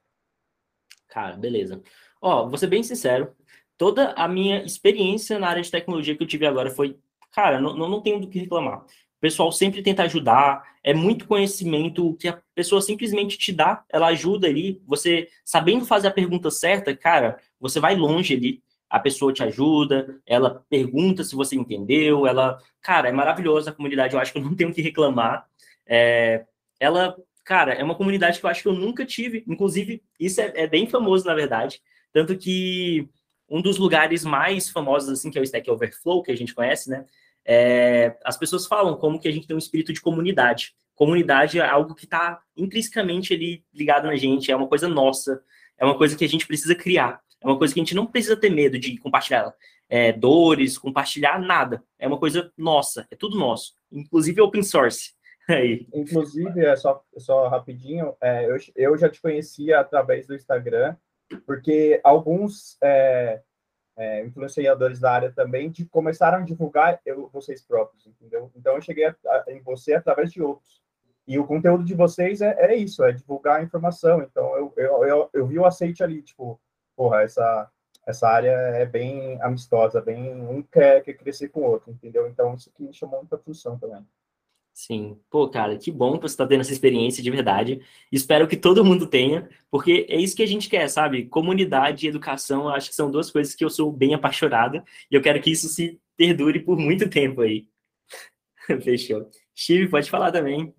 Cara, beleza. Ó, vou ser bem sincero, toda a minha experiência na área de tecnologia que eu tive agora foi, cara, não, não tenho do que reclamar pessoal sempre tenta ajudar, é muito conhecimento que a pessoa simplesmente te dá, ela ajuda ali, você sabendo fazer a pergunta certa, cara, você vai longe ali, a pessoa te ajuda, ela pergunta se você entendeu, ela, cara, é maravilhosa a comunidade, eu acho que eu não [LAUGHS] tenho que reclamar, é, ela, cara, é uma comunidade que eu acho que eu nunca tive, inclusive, isso é, é bem famoso, na verdade, tanto que um dos lugares mais famosos, assim, que é o Stack Overflow, que a gente conhece, né, é, as pessoas falam como que a gente tem um espírito de comunidade. Comunidade é algo que está intrinsecamente ali ligado na gente, é uma coisa nossa, é uma coisa que a gente precisa criar, é uma coisa que a gente não precisa ter medo de compartilhar é, dores, compartilhar nada. É uma coisa nossa, é tudo nosso, inclusive open source. [LAUGHS] Aí. Inclusive, é só, só rapidinho, é, eu, eu já te conhecia através do Instagram, porque alguns é, é, influenciadores da área também, de começaram a divulgar eu, vocês próprios, entendeu? Então eu cheguei a, a, em você através de outros. E o conteúdo de vocês é, é isso, é divulgar a informação. Então eu, eu, eu, eu, vi o aceite ali, tipo, porra, essa, essa área é bem amistosa, bem um quer, quer crescer com o outro, entendeu? Então isso que me chamou muita atenção também. Sim. Pô, cara, que bom que você está tendo essa experiência de verdade. Espero que todo mundo tenha, porque é isso que a gente quer, sabe? Comunidade e educação, acho que são duas coisas que eu sou bem apaixonada e eu quero que isso se perdure por muito tempo aí. [LAUGHS] Fechou. Steve, pode falar também.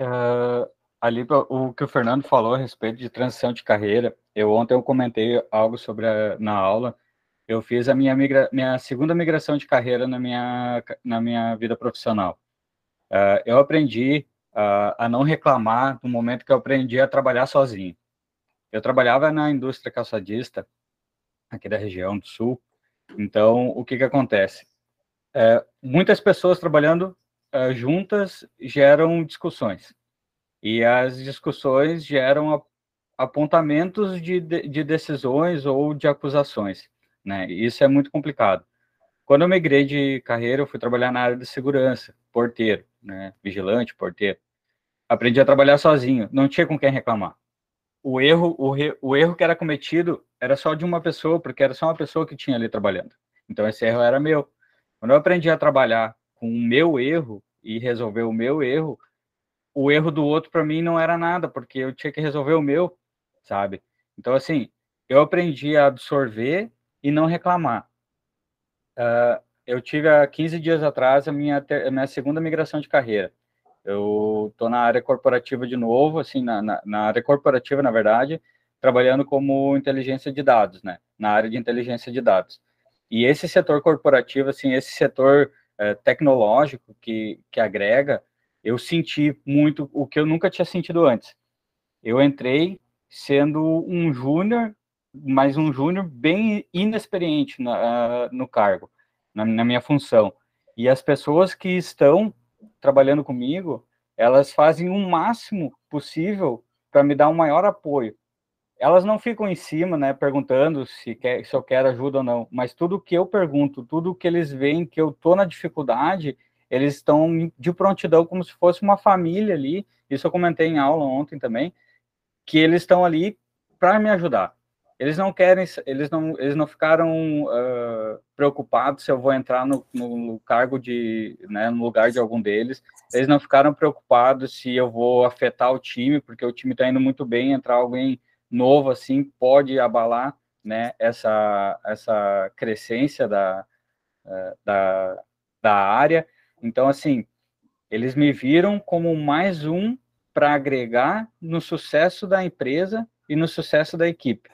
Uh, ali, o que o Fernando falou a respeito de transição de carreira, eu ontem eu comentei algo sobre a, na aula. Eu fiz a minha, migra, minha segunda migração de carreira na minha, na minha vida profissional. Uh, eu aprendi uh, a não reclamar no momento que eu aprendi a trabalhar sozinho. Eu trabalhava na indústria calçadista, aqui da região do sul, então o que, que acontece? Uh, muitas pessoas trabalhando eh, juntas geram discussões, e as discussões geram apontamentos de, de decisões ou de acusações. Né? Isso é muito complicado. Quando eu migrei de carreira, eu fui trabalhar na área de segurança, porteiro né, vigilante, porteiro. Aprendi a trabalhar sozinho, não tinha com quem reclamar. O erro, o, re, o erro que era cometido era só de uma pessoa, porque era só uma pessoa que tinha ali trabalhando. Então esse erro era meu. Quando eu aprendi a trabalhar com o meu erro e resolver o meu erro, o erro do outro para mim não era nada, porque eu tinha que resolver o meu, sabe? Então assim, eu aprendi a absorver e não reclamar. Uh, eu tive há 15 dias atrás a minha, a minha segunda migração de carreira. Eu estou na área corporativa de novo, assim, na, na, na, área corporativa, na verdade, trabalhando como inteligência de dados, né? Na área de inteligência de dados. E esse setor corporativo, assim, esse setor é, tecnológico que, que agrega, eu senti muito o que eu nunca tinha sentido antes. Eu entrei sendo um júnior, mas um júnior bem inexperiente na, no cargo na, na minha função. E as pessoas que estão trabalhando comigo, elas fazem o máximo possível para me dar um maior apoio. Elas não ficam em cima, né, perguntando se, quer, se eu quero ajuda ou não, mas tudo que eu pergunto, tudo que eles veem que eu tô na dificuldade, eles estão de prontidão como se fosse uma família ali. Isso eu comentei em aula ontem também, que eles estão ali para me ajudar. Eles não querem, eles não, eles não ficaram uh, preocupados se eu vou entrar no, no cargo de, né, no lugar de algum deles. Eles não ficaram preocupados se eu vou afetar o time, porque o time está indo muito bem, entrar alguém novo assim pode abalar, né, essa essa crescência da, uh, da, da área. Então, assim, eles me viram como mais um para agregar no sucesso da empresa e no sucesso da equipe.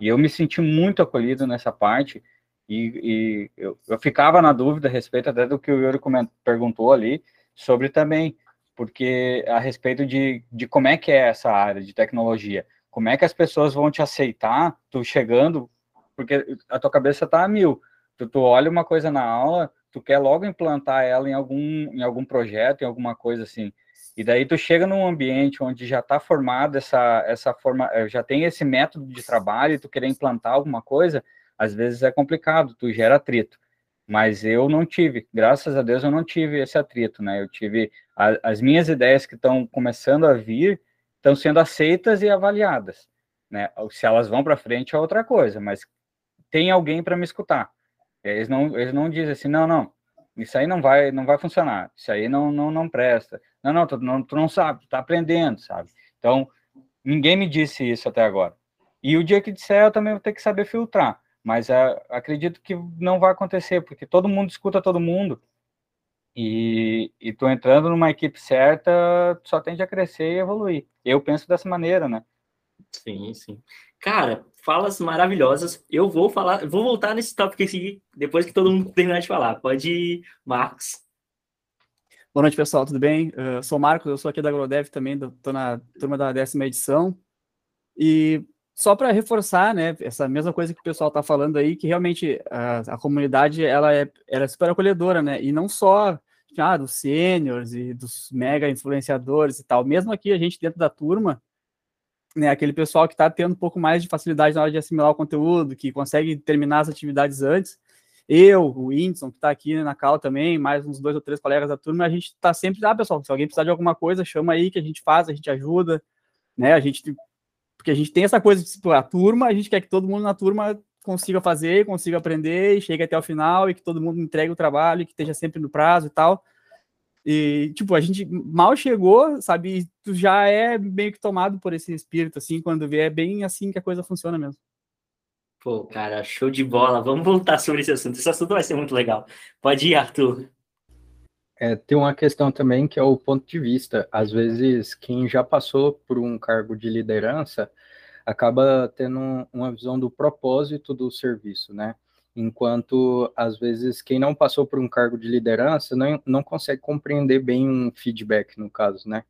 E eu me senti muito acolhido nessa parte, e, e eu, eu, ficava na dúvida a respeito até do que o Yuri perguntou ali, sobre também, porque a respeito de, de como é que é essa área de tecnologia, como é que as pessoas vão te aceitar, tu chegando, porque a tua cabeça tá a mil, tu, tu olha uma coisa na aula, tu quer logo implantar ela em algum, em algum projeto, em alguma coisa assim, E daí tu chega num ambiente onde já está formado essa, essa forma, eh, já tem esse método de trabalho e tu querer implantar alguma coisa, às vezes é complicado, tu gera atrito. Mas eu não tive, graças a Deus eu não tive esse atrito, né? Eu tive a, as minhas ideias que estão começando a vir, estão sendo aceitas e avaliadas, né? Se elas vão para frente é outra coisa, mas tem alguém para me escutar. Eles não, eles não dizem assim, não, não, isso aí não vai, não vai funcionar, isso aí não, não, não presta. Não, não, tu não, tu não sabe, tu tá aprendendo, sabe? Então, ninguém me disse isso até agora. E o dia que disser, eu também vou ter que saber filtrar. Mas é, acredito que não vai acontecer, porque todo mundo escuta todo mundo. E, e tu entrando numa equipe certa, só tende a crescer e evoluir. Eu penso dessa maneira, né? Sim, sim. Cara, falas maravilhosas. Eu vou falar, vou voltar nesse tópico aqui depois que todo mundo terminar de falar. Pode ir, Marcos. Boa noite, pessoal, tudo bem? Eu sou o Marcos, eu sou aqui da Agrodev também, estou na turma da décima edição. E só para reforçar, né, essa mesma coisa que o pessoal está falando aí, que realmente a, a, comunidade ela é, ela é super acolhedora, né? E não só ah, dos sêniores e dos mega influenciadores e tal. Mesmo aqui, a gente dentro da turma, né, aquele pessoal que está tendo um pouco mais de facilidade na hora de assimilar o conteúdo, que consegue terminar as atividades antes. Eu, o Whindersson, que está aqui na Cal também, mais uns dois ou três colegas da turma, a gente está sempre, ah, pessoal, se alguém precisar de alguma coisa, chama aí que a gente faz, a gente ajuda, né, a gente, porque a gente tem essa coisa, tipo, a turma, a gente quer que todo mundo na turma consiga fazer, consiga aprender, e chegue até o final, e que todo mundo entregue o trabalho, que esteja sempre no prazo e tal, e, tipo, a gente mal chegou, sabe? E tu já é meio que tomado por esse espírito, assim, quando vê, é bem assim que a coisa funciona mesmo. Pô, cara, show de bola. Vamos voltar sobre esse assunto. Esse assunto vai ser muito legal. Pode ir, Arthur. É, tem uma questão também que é o ponto de vista. Às vezes, quem já passou por um cargo de liderança acaba tendo uma visão do propósito do serviço, né? enquanto às vezes quem não passou por um cargo de liderança não, não consegue compreender bem um feedback, no caso, né?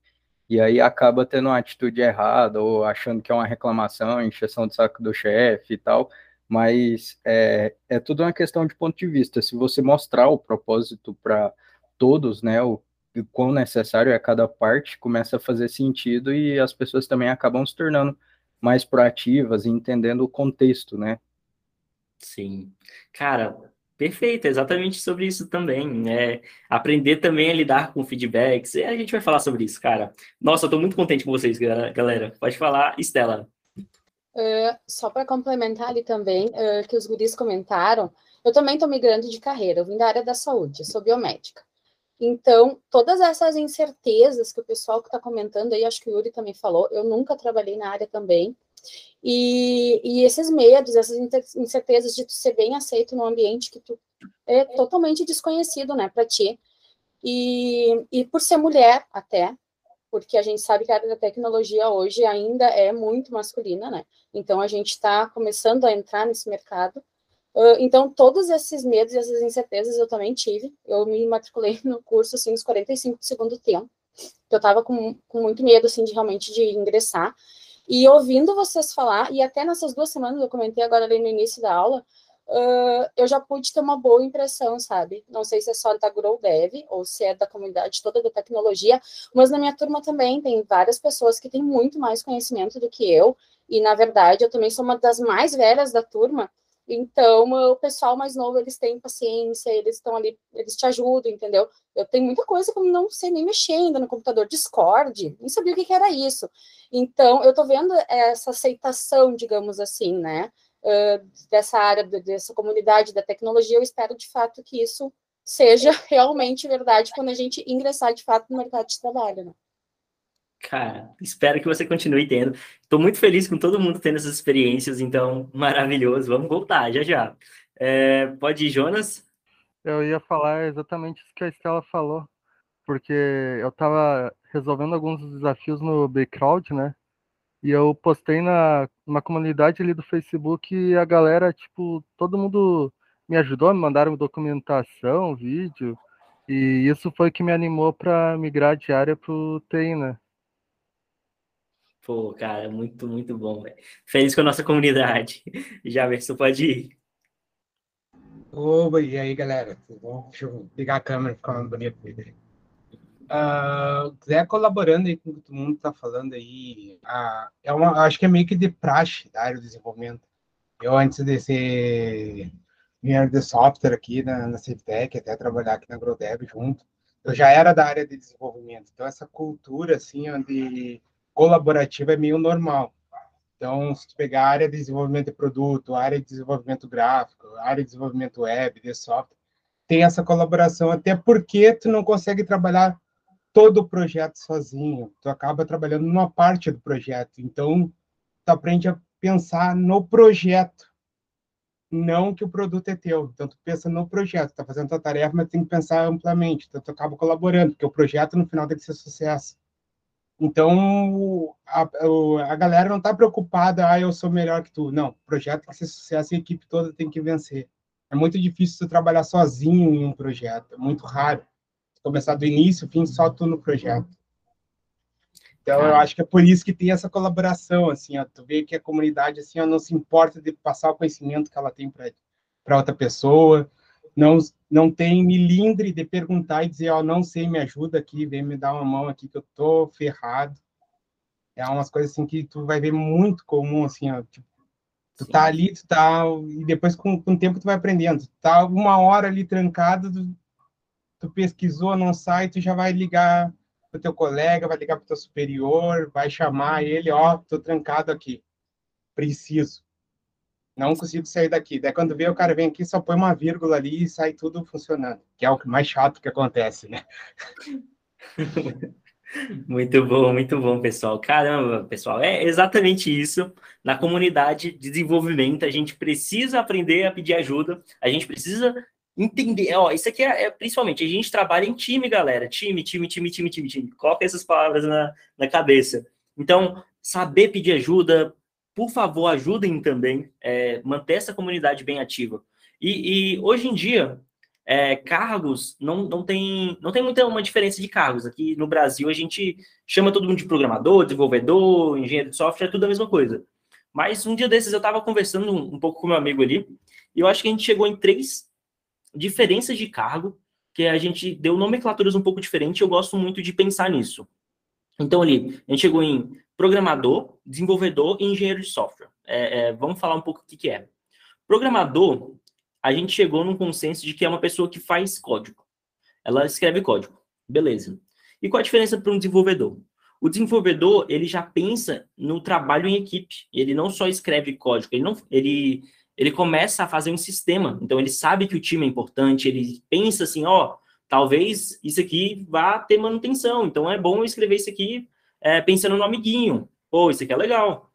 E aí acaba tendo uma atitude errada ou achando que é uma reclamação, encheção de saco do chefe e tal, mas é, é tudo uma questão de ponto de vista. Se você mostrar o propósito para todos, né, o, o quão necessário é cada parte, começa a fazer sentido e as pessoas também acabam se tornando mais proativas e entendendo o contexto, né? Sim. Cara, perfeito, exatamente sobre isso também, né? Aprender também a lidar com feedbacks. A gente vai falar sobre isso, cara. Nossa, eu tô muito contente com vocês, galera. Pode falar, Estela. Uh, só para complementar ali também, uh, que os guris comentaram, eu também estou migrando de carreira, eu vim da área da saúde, sou biomédica. Então, todas essas incertezas que o pessoal que está comentando aí, acho que o Yuri também falou, eu nunca trabalhei na área também, e, e esses medos, essas incertezas de tu ser bem aceito num ambiente que tu é totalmente desconhecido, né, para ti. E, e por ser mulher até, porque a gente sabe que a área da tecnologia hoje ainda é muito masculina, né? Então a gente está começando a entrar nesse mercado. Uh, então, todos esses medos e essas incertezas eu também tive. Eu me matriculei no curso, assim, nos 45 do segundo tempo. Eu estava com, com muito medo, assim, de realmente de ingressar. E ouvindo vocês falar, e até nessas duas semanas, eu comentei agora ali no início da aula, uh, eu já pude ter uma boa impressão, sabe? Não sei se é só da Grow Dev ou se é da comunidade toda da tecnologia, mas na minha turma também tem várias pessoas que têm muito mais conhecimento do que eu, e na verdade eu também sou uma das mais velhas da turma, então, o pessoal mais novo, eles têm paciência, eles estão ali, eles te ajudam, entendeu? Eu tenho muita coisa como não sei nem mexer ainda no computador, Discord, nem sabia o que, que era isso. Então, eu tô vendo essa aceitação, digamos assim, né, uh, dessa área, dessa comunidade da tecnologia, eu espero de fato que isso seja [LAUGHS] realmente verdade quando a gente ingressar de fato no mercado de trabalho, né? Cara, espero que você continue tendo. Estou muito feliz com todo mundo tendo essas experiências, então, [LAUGHS] maravilhoso. Vamos voltar já já. É, pode ir, Jonas? Eu ia falar exatamente isso que a Estela falou, porque eu estava resolvendo alguns desafios no Backcrowd, né? E eu postei na uma comunidade ali do Facebook e a galera, tipo, todo mundo me ajudou, me mandaram documentação, vídeo, e isso foi que me animou para migrar de área para TI, né? Pô, cara, muito, muito bom, velho. Feliz com a nossa comunidade. [LAUGHS] Já, você pode ir. Oba, e aí, galera? Tudo bom? Deixa eu ligar a câmera, ficar bonito. Uh, Zé colaborando aí com o que todo mundo está falando aí, uh, é uma, acho que é meio que de praxe da área do desenvolvimento. Eu, antes de ser engenheiro de software aqui na, na até trabalhar aqui na GrowDev junto, eu já era da área de desenvolvimento. Então, essa cultura, assim, onde colaborativa é meio normal. Então, se tu pegar a área de desenvolvimento de produto, a área de desenvolvimento gráfico, a área de desenvolvimento web, de software, tem essa colaboração, até porque tu não consegue trabalhar todo o projeto sozinho, tu acaba trabalhando numa parte do projeto, então tu aprende a pensar no projeto, não que o produto é teu, então tu pensa no projeto, tá fazendo tua tarefa, mas tem que pensar amplamente, então tu acaba colaborando, porque o projeto no final tem que ser sucesso. Então, a, a galera não está preocupada, ah, eu sou melhor que tu. Não, o projeto tem que ser sucesso e a equipe toda tem que vencer. É muito difícil tu trabalhar sozinho em um projeto, é muito raro. Começar do início, fim, só tu no projeto. Então, eu acho que é por isso que tem essa colaboração, assim, ó, tu vê que a comunidade, assim, ó, não se importa de passar o conhecimento que ela tem para outra pessoa, não, não tem milindre de perguntar e dizer, ó, oh, não sei, me ajuda aqui, vem me dar uma mão aqui que eu tô ferrado. É umas coisas assim que tu vai ver muito comum, assim, ó, tipo, Tu Sim. tá ali, tu tá. E depois, com, com o tempo, tu vai aprendendo. Tu tá uma hora ali trancado, tu, tu pesquisou, não sai, tu já vai ligar pro teu colega, vai ligar pro teu superior, vai chamar ele, ó, tô trancado aqui. Preciso. Não consigo sair daqui. Daí quando vê, o cara vem aqui, só põe uma vírgula ali e sai tudo funcionando. Que é o mais chato que acontece, né? [LAUGHS] Muito bom, muito bom, pessoal. Caramba, pessoal, é exatamente isso. Na comunidade de desenvolvimento, a gente precisa aprender a pedir ajuda, a gente precisa entender. Ó, isso aqui é, é principalmente, a gente trabalha em time, galera. Time, time, time, time, time, time. Coloca essas palavras na, na cabeça. Então, saber pedir ajuda, por favor, ajudem também, é, manter essa comunidade bem ativa. E, e hoje em dia, é, cargos não, não tem não tem muita uma diferença de cargos. Aqui no Brasil a gente chama todo mundo de programador, desenvolvedor, engenheiro de software, é tudo a mesma coisa. Mas um dia desses eu estava conversando um, um, pouco com meu amigo ali, e eu acho que a gente chegou em três diferenças de cargo, que a gente deu nomenclaturas um pouco diferentes, eu gosto muito de pensar nisso. Então ali, a gente chegou em programador, desenvolvedor e engenheiro de software. É, é, vamos falar um pouco o que, que é. Programador a gente chegou num consenso de que é uma pessoa que faz código. Ela escreve código. Beleza. E qual a diferença para um desenvolvedor? O desenvolvedor, ele já pensa no trabalho em equipe. Ele não só escreve código, ele não ele ele começa a fazer um sistema. Então ele sabe que o time é importante, ele pensa assim, ó, talvez isso aqui vá ter manutenção. Então é bom eu escrever isso aqui é, pensando no amiguinho. Pô, isso aqui é legal.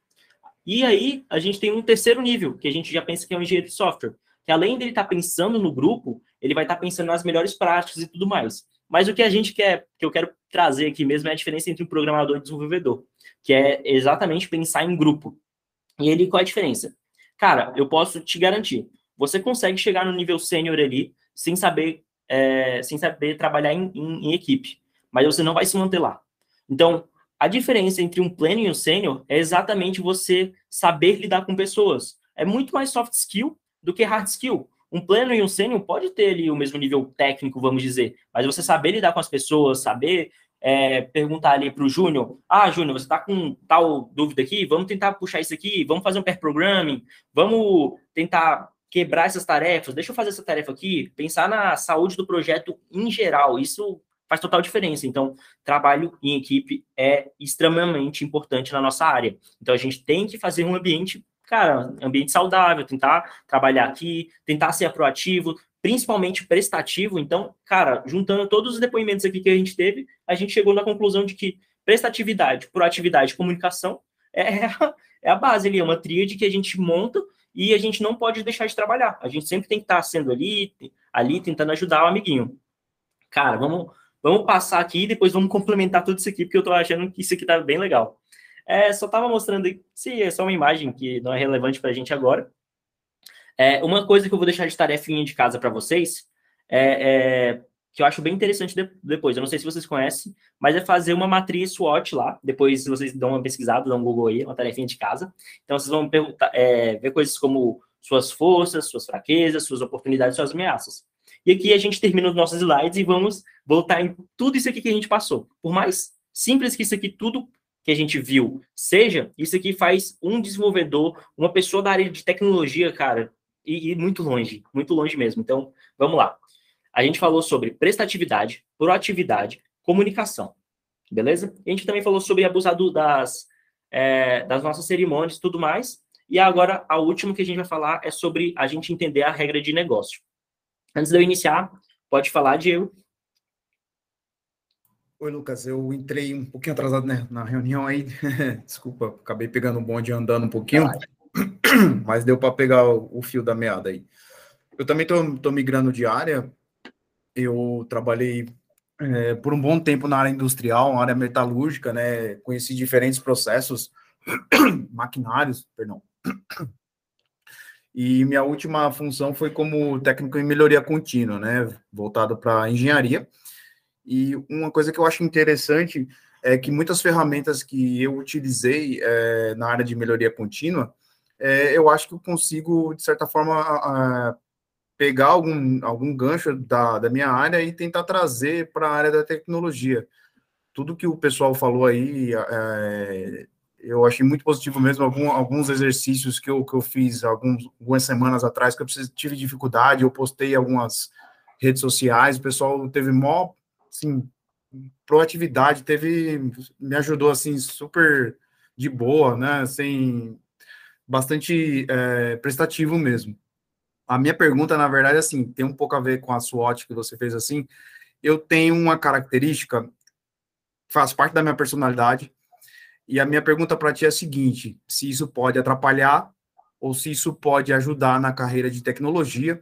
E aí a gente tem um terceiro nível, que a gente já pensa que é um engenheiro de software que além dele estar tá pensando no grupo, ele vai estar tá pensando nas melhores práticas e tudo mais. Mas o que a gente quer, que eu quero trazer aqui mesmo é a diferença entre um programador e um desenvolvedor, que é exatamente pensar em grupo. E ele, qual é a diferença? Cara, eu posso te garantir, você consegue chegar no nível sênior ali sem saber, é, sem saber trabalhar em, em, em equipe, mas você não vai se manter lá. Então, a diferença entre um pleno e um sênior é exatamente você saber lidar com pessoas. É muito mais soft skill do que hard skill. Um pleno e um sênior pode ter ali o mesmo nível técnico, vamos dizer, mas você saber lidar com as pessoas, saber é, perguntar ali para o Júnior, ah, Júnior, você está com tal dúvida aqui? Vamos tentar puxar isso aqui, vamos fazer um pair programming, vamos tentar quebrar essas tarefas, deixa eu fazer essa tarefa aqui, pensar na saúde do projeto em geral, isso faz total diferença. Então, trabalho em equipe é extremamente importante na nossa área. Então, a gente tem que fazer um ambiente cara, ambiente saudável, tentar trabalhar aqui, tentar ser proativo, principalmente prestativo. Então, cara, juntando todos os depoimentos aqui que a gente teve, a gente chegou na conclusão de que prestatividade, proatividade comunicação [LAUGHS] é a, é a base ali, é uma tríade que a gente monta e a gente não pode deixar de trabalhar. A gente sempre tem que estar sendo ali, ali tentando ajudar o amiguinho. Cara, vamos, vamos passar aqui e depois vamos complementar tudo isso aqui, porque eu tô achando que isso aqui tá bem legal. É, só estava mostrando, se é só uma imagem que não é relevante para a gente agora. É, uma coisa que eu vou deixar de tarefinha de casa para vocês é, é, que eu acho bem interessante de, depois. Eu não sei se vocês conhecem, mas é fazer uma matriz SWOT lá. Depois vocês dão uma pesquisada, dão um Google aí, uma tarefinha de casa. Então vocês vão é, ver coisas como suas forças, suas fraquezas, suas oportunidades, suas ameaças. E aqui a gente termina os nossos slides e vamos voltar em tudo isso aqui que a gente passou. Por mais simples que isso aqui tudo que a gente viu seja, isso aqui faz um desenvolvedor, uma pessoa da área de tecnologia, cara, e, e muito longe, muito longe mesmo. Então, vamos lá. A gente falou sobre prestatividade, proatividade, comunicação, beleza? A gente também falou sobre abusar do, das, é, das nossas cerimônias e tudo mais. E agora, a última que a gente vai falar é sobre a gente entender a regra de negócio. Antes de eu iniciar, pode falar, Diego. Oi, Lucas. Eu entrei um pouquinho atrasado né, na reunião aí. [LAUGHS] Desculpa, acabei pegando um bonde andando um pouquinho, mas deu para pegar o, fio da meada aí. Eu também estou migrando de área. Eu trabalhei é, por um bom tempo na área industrial, na área metalúrgica, né? Conheci diferentes processos, [COUGHS] maquinários, perdão. E minha última função foi como técnico em melhoria contínua, né? Voltado para engenharia. E uma coisa que eu acho interessante é que muitas ferramentas que eu utilizei é, na área de melhoria contínua, é, eu acho que eu consigo, de certa forma, a, a pegar algum, algum gancho da, da minha área e tentar trazer para a área da tecnologia. Tudo que o pessoal falou aí, é, eu achei muito positivo mesmo. Algum, alguns exercícios que eu, que eu fiz alguns, algumas semanas atrás, que eu tive dificuldade, eu postei algumas redes sociais, o pessoal teve maior, assim, proatividade, teve, me ajudou, assim, super de boa, né, sem, bastante é, prestativo mesmo. A minha pergunta, na verdade, assim, tem um pouco a ver com a SWOT que você fez, assim, eu tenho uma característica, faz parte da minha personalidade, e a minha pergunta para ti é a seguinte: se isso pode atrapalhar ou se isso pode ajudar na carreira de tecnologia,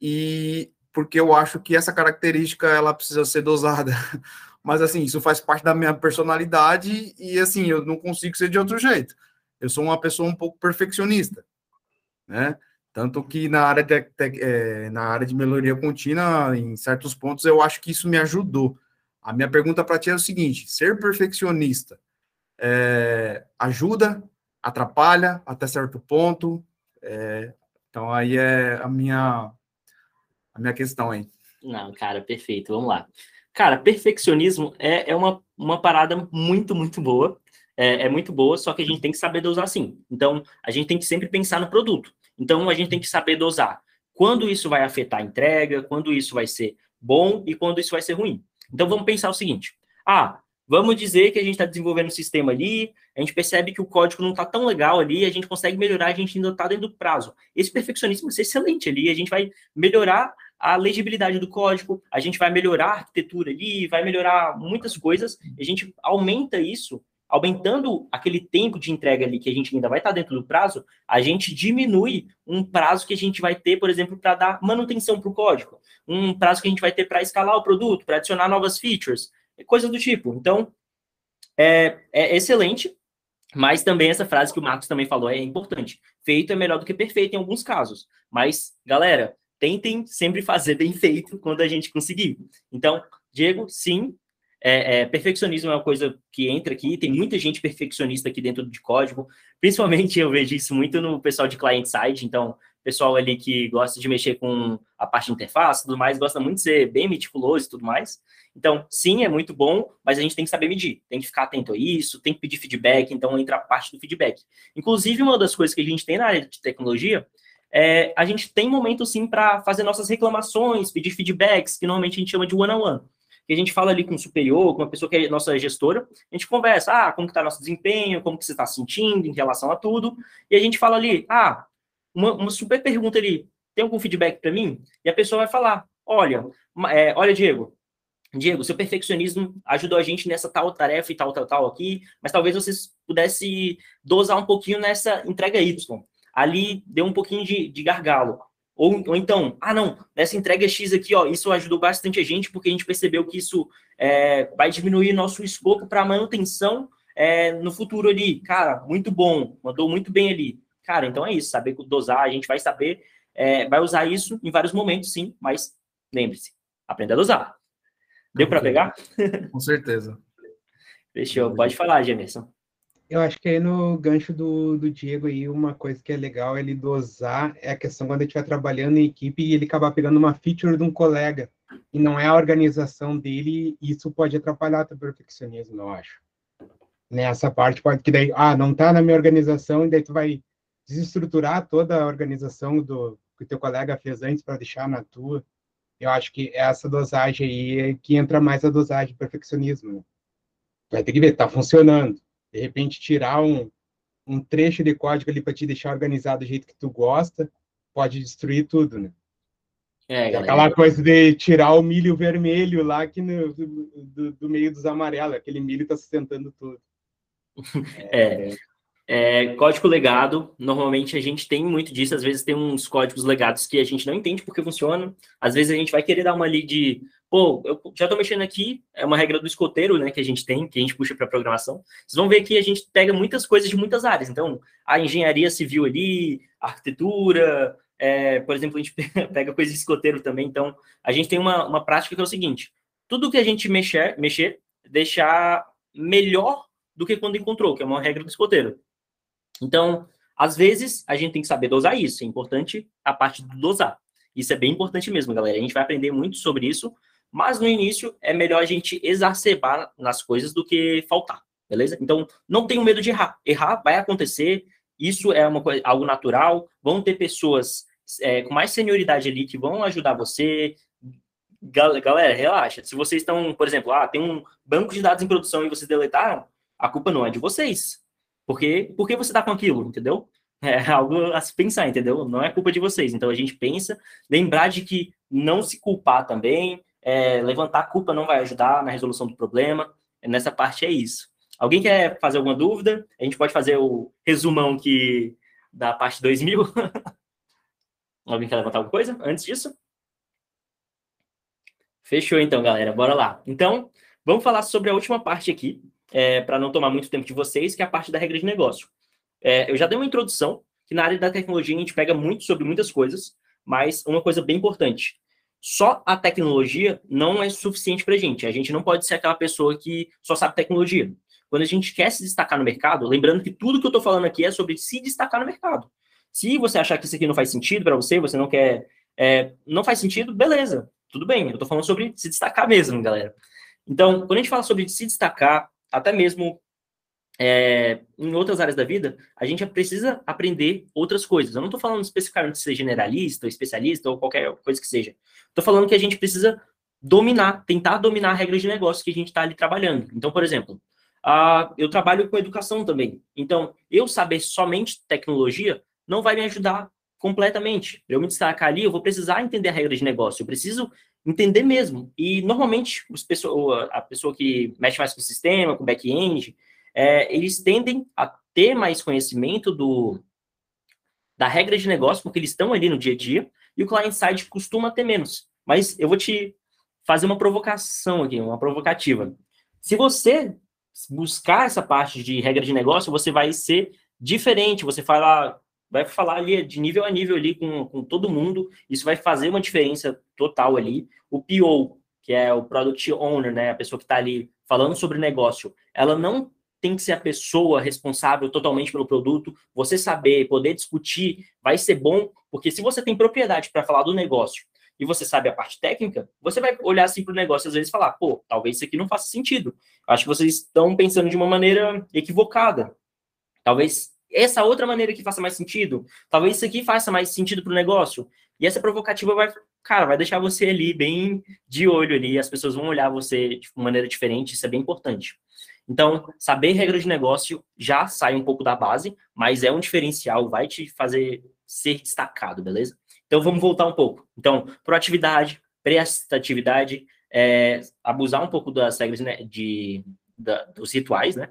e porque eu acho que essa característica ela precisa ser dosada. [LAUGHS] Mas assim, isso faz parte da minha personalidade e assim, eu não consigo ser de outro jeito. Eu sou uma pessoa um pouco perfeccionista, né? Tanto que na área de, é, na área de melhoria contínua, em certos pontos, eu acho que isso me ajudou. A minha pergunta para ti é o seguinte: ser perfeccionista é, ajuda, atrapalha até certo ponto. É, então aí é a minha a minha questão aí. Não, cara, perfeito. Vamos lá. Cara, perfeccionismo é, é uma, uma parada muito, muito boa. É, é, muito boa, só que a gente tem que saber dosar sim. Então, a gente tem que sempre pensar no produto. Então, a gente tem que saber dosar quando isso vai afetar a entrega, quando isso vai ser bom e quando isso vai ser ruim. Então, vamos pensar o seguinte: ah, Vamos dizer que a gente está desenvolvendo um sistema ali, a gente percebe que o código não está tão legal ali, a gente consegue melhorar, a gente ainda está dentro do prazo. Esse perfeccionismo vai ser excelente ali, a gente vai melhorar a legibilidade do código, a gente vai melhorar a arquitetura ali, vai melhorar muitas coisas, a gente aumenta isso, aumentando aquele tempo de entrega ali que a gente ainda vai estar tá dentro do prazo, a gente diminui um prazo que a gente vai ter, por exemplo, para dar manutenção para o código, um prazo que a gente vai ter para escalar o produto, para adicionar novas features coisas do tipo. Então, é, é excelente, mas também essa frase que o Marcos também falou é importante. Feito é melhor do que perfeito em alguns casos. Mas, galera, tentem sempre fazer bem feito quando a gente conseguir. Então, Diego, sim, é, é, perfeccionismo é uma coisa que entra aqui, tem muita gente perfeccionista aqui dentro de código, principalmente eu vejo isso muito no pessoal de client-side, então, pessoal ali que gosta de mexer com a parte de interface e tudo mais, gosta muito de ser bem meticuloso e tudo mais. Então, sim, é muito bom, mas a gente tem que saber medir, tem que ficar atento a isso, tem que pedir feedback, então entra a parte do feedback. Inclusive, uma das coisas que a gente tem na área de tecnologia é a gente tem momento sim para fazer nossas reclamações, pedir feedbacks, que normalmente a gente chama de one-on-one. -on -one. Que a gente fala ali com o superior, com uma pessoa que é nossa gestora, a gente conversa, ah, como está nosso desempenho, como que você está sentindo em relação a tudo, e a gente fala ali, ah, uma, uma super pergunta ali, tem algum feedback para mim? E a pessoa vai falar, olha, é, olha, Diego, Diego, seu perfeccionismo ajudou a gente nessa tal tarefa e tal, tal, tal aqui, mas talvez vocês pudesse dosar um pouquinho nessa entrega Y. Ali deu um pouquinho de, de gargalo. Ou, ou, então, ah, não, nessa entrega X aqui, ó, isso ajudou bastante a gente, porque a gente percebeu que isso é, vai diminuir nosso escopo para manutenção é, no futuro ali. Cara, muito bom, mandou muito bem ali. Cara, então é isso, saber dosar, a gente vai saber, é, vai usar isso em vários momentos, sim, mas lembre-se, aprenda a dosar. Deu para pegar? [LAUGHS] Com certeza. Fechou. Pode falar, Gemerson. Eu acho que aí no gancho do, do Diego aí, uma coisa que é legal ele dosar é a questão quando a gente vai trabalhando em equipe e ele acabar pegando uma feature de um colega e não é a organização dele, isso pode atrapalhar o perfeccionismo, eu acho. Nessa parte pode que daí, ah, não tá na minha organização, e daí tu vai desestruturar toda a organização do que o teu colega fez antes para deixar na tua. Eu acho que essa dosagem aí é que entra mais a dosagem de perfeccionismo. Né? Vai ter que ver, tá funcionando. De repente, tirar um, um trecho de código ali para te deixar organizado do jeito que tu gosta, pode destruir tudo, né? É, aquela coisa de tirar o milho vermelho lá que no, do, do, meio dos amarelos, aquele milho está sustentando tudo. [LAUGHS] É, é, código legado, normalmente a gente tem muito disso, às vezes tem uns códigos legados que a gente não entende porque funcionam, às vezes a gente vai querer dar uma ali de, pô, eu já estou mexendo aqui, é uma regra do escoteiro, né, que a gente tem, que a gente puxa para programação, vocês vão ver que a gente pega muitas coisas de muitas áreas, então, a engenharia civil ali, arquitetura, é, por exemplo, a gente [LAUGHS] pega coisa de escoteiro também, então a gente tem uma, uma prática que é o seguinte: tudo que a gente mexer, mexer, deixar melhor do que quando encontrou, que é uma regra do escoteiro. Então, às vezes, a gente tem que saber dosar isso, é importante a parte do dosar. Isso é bem importante mesmo, galera. A gente vai aprender muito sobre isso, mas no início é melhor a gente exacerbar nas coisas do que faltar, beleza? Então, não tenho medo de errar. Errar vai acontecer, isso é uma coisa, algo natural. Vão ter pessoas é, com mais senioridade ali que vão ajudar você. Galera, relaxa. Se vocês estão, por exemplo, ah, tem um banco de dados em produção e vocês deletaram, a culpa não é de vocês. Porque, porque você está com aquilo, entendeu? É [LAUGHS] algo a se pensar, entendeu? Não é culpa de vocês. Então a gente pensa, lembrar de que não se culpar também, é, levantar a culpa não vai ajudar na resolução do problema. Nessa parte é isso. Alguém quer fazer alguma dúvida? A gente pode fazer o resumão que da parte 2000. [LAUGHS] Alguém quer levantar alguma coisa antes disso? Fechou então, galera. Bora lá. Então, vamos falar sobre a última parte aqui, é, para não tomar muito tempo de vocês, que é a parte da regra de negócio. É, eu já dei uma introdução, que na área da tecnologia a gente pega muito sobre muitas coisas, mas uma coisa bem importante. Só a tecnologia não é suficiente para a gente. A gente não pode ser aquela pessoa que só sabe tecnologia. Quando a gente quer se destacar no mercado, lembrando que tudo que eu estou falando aqui é sobre se destacar no mercado. Se você achar que isso aqui não faz sentido para você, você não quer. É, não faz sentido, beleza, tudo bem. Eu estou falando sobre se destacar mesmo, galera. Então, quando a gente fala sobre se destacar, até mesmo é, em outras áreas da vida, a gente precisa aprender outras coisas. Eu não estou falando especificamente de ser generalista, ou especialista, ou qualquer coisa que seja. Estou falando que a gente precisa dominar, tentar dominar a regra de negócio que a gente está ali trabalhando. Então, por exemplo, uh, eu trabalho com educação também. Então, eu saber somente tecnologia não vai me ajudar completamente. Eu me destacar ali, eu vou precisar entender a regra de negócio, eu preciso entender mesmo. E normalmente os pessoa, a pessoa que mexe mais com o sistema, com back-end, é, eles tendem a ter mais conhecimento do da regra de negócio, porque eles estão ali no dia a dia, e o client-side costuma ter menos. Mas eu vou te fazer uma provocação aqui, uma provocativa. Se você buscar essa parte de regra de negócio, você vai ser diferente, você fala, vai falar ali de nível a nível ali com, com todo mundo, isso vai fazer uma diferença total ali. O PO, que é o Product Owner, né, a pessoa que está ali falando sobre negócio, ela não tem que ser a pessoa responsável totalmente pelo produto. Você saber, poder discutir, vai ser bom, porque se você tem propriedade para falar do negócio e você sabe a parte técnica, você vai olhar assim para o negócio às vezes falar, pô, talvez isso aqui não faça sentido. Acho que vocês estão pensando de uma maneira equivocada. Talvez essa outra maneira que faça mais sentido, talvez isso aqui faça mais sentido para o negócio. E essa provocativa vai, cara, vai deixar você ali bem de olho ali, as pessoas vão olhar você de maneira diferente, isso é bem importante. Então, saber regra de negócio já sai um pouco da base, mas é um diferencial, vai te fazer ser destacado, beleza? Então, vamos voltar um pouco. Então, proatividade, prestatividade, é, abusar um pouco das regras né, de, da, dos rituais, né?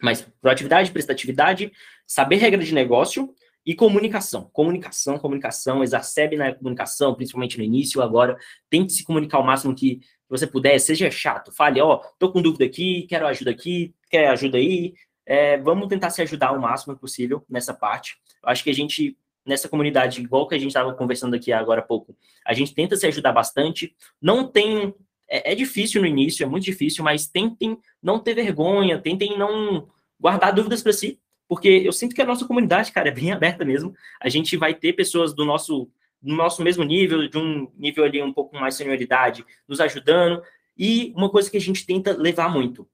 Mas proatividade, prestatividade, saber regra de negócio e comunicação. Comunicação, comunicação, exacerbe na comunicação, principalmente no início, agora. Tente se comunicar o máximo que você puder, seja chato. Fale, ó, oh, tô com dúvida aqui, quero ajuda aqui, quer ajuda aí. É, vamos tentar se ajudar o máximo possível nessa parte. Acho que a gente, nessa comunidade, igual que a gente estava conversando aqui agora há pouco, a gente tenta se ajudar bastante. Não tem é, é, difícil no início, é muito difícil, mas tentem não ter vergonha, tentem não guardar dúvidas para si, porque eu sinto que a nossa comunidade, cara, é bem [LAUGHS] aberta mesmo. A gente vai ter pessoas do nosso no nosso mesmo nível, de um nível ali um pouco mais senioridade, nos ajudando. E uma coisa que a gente tenta levar muito,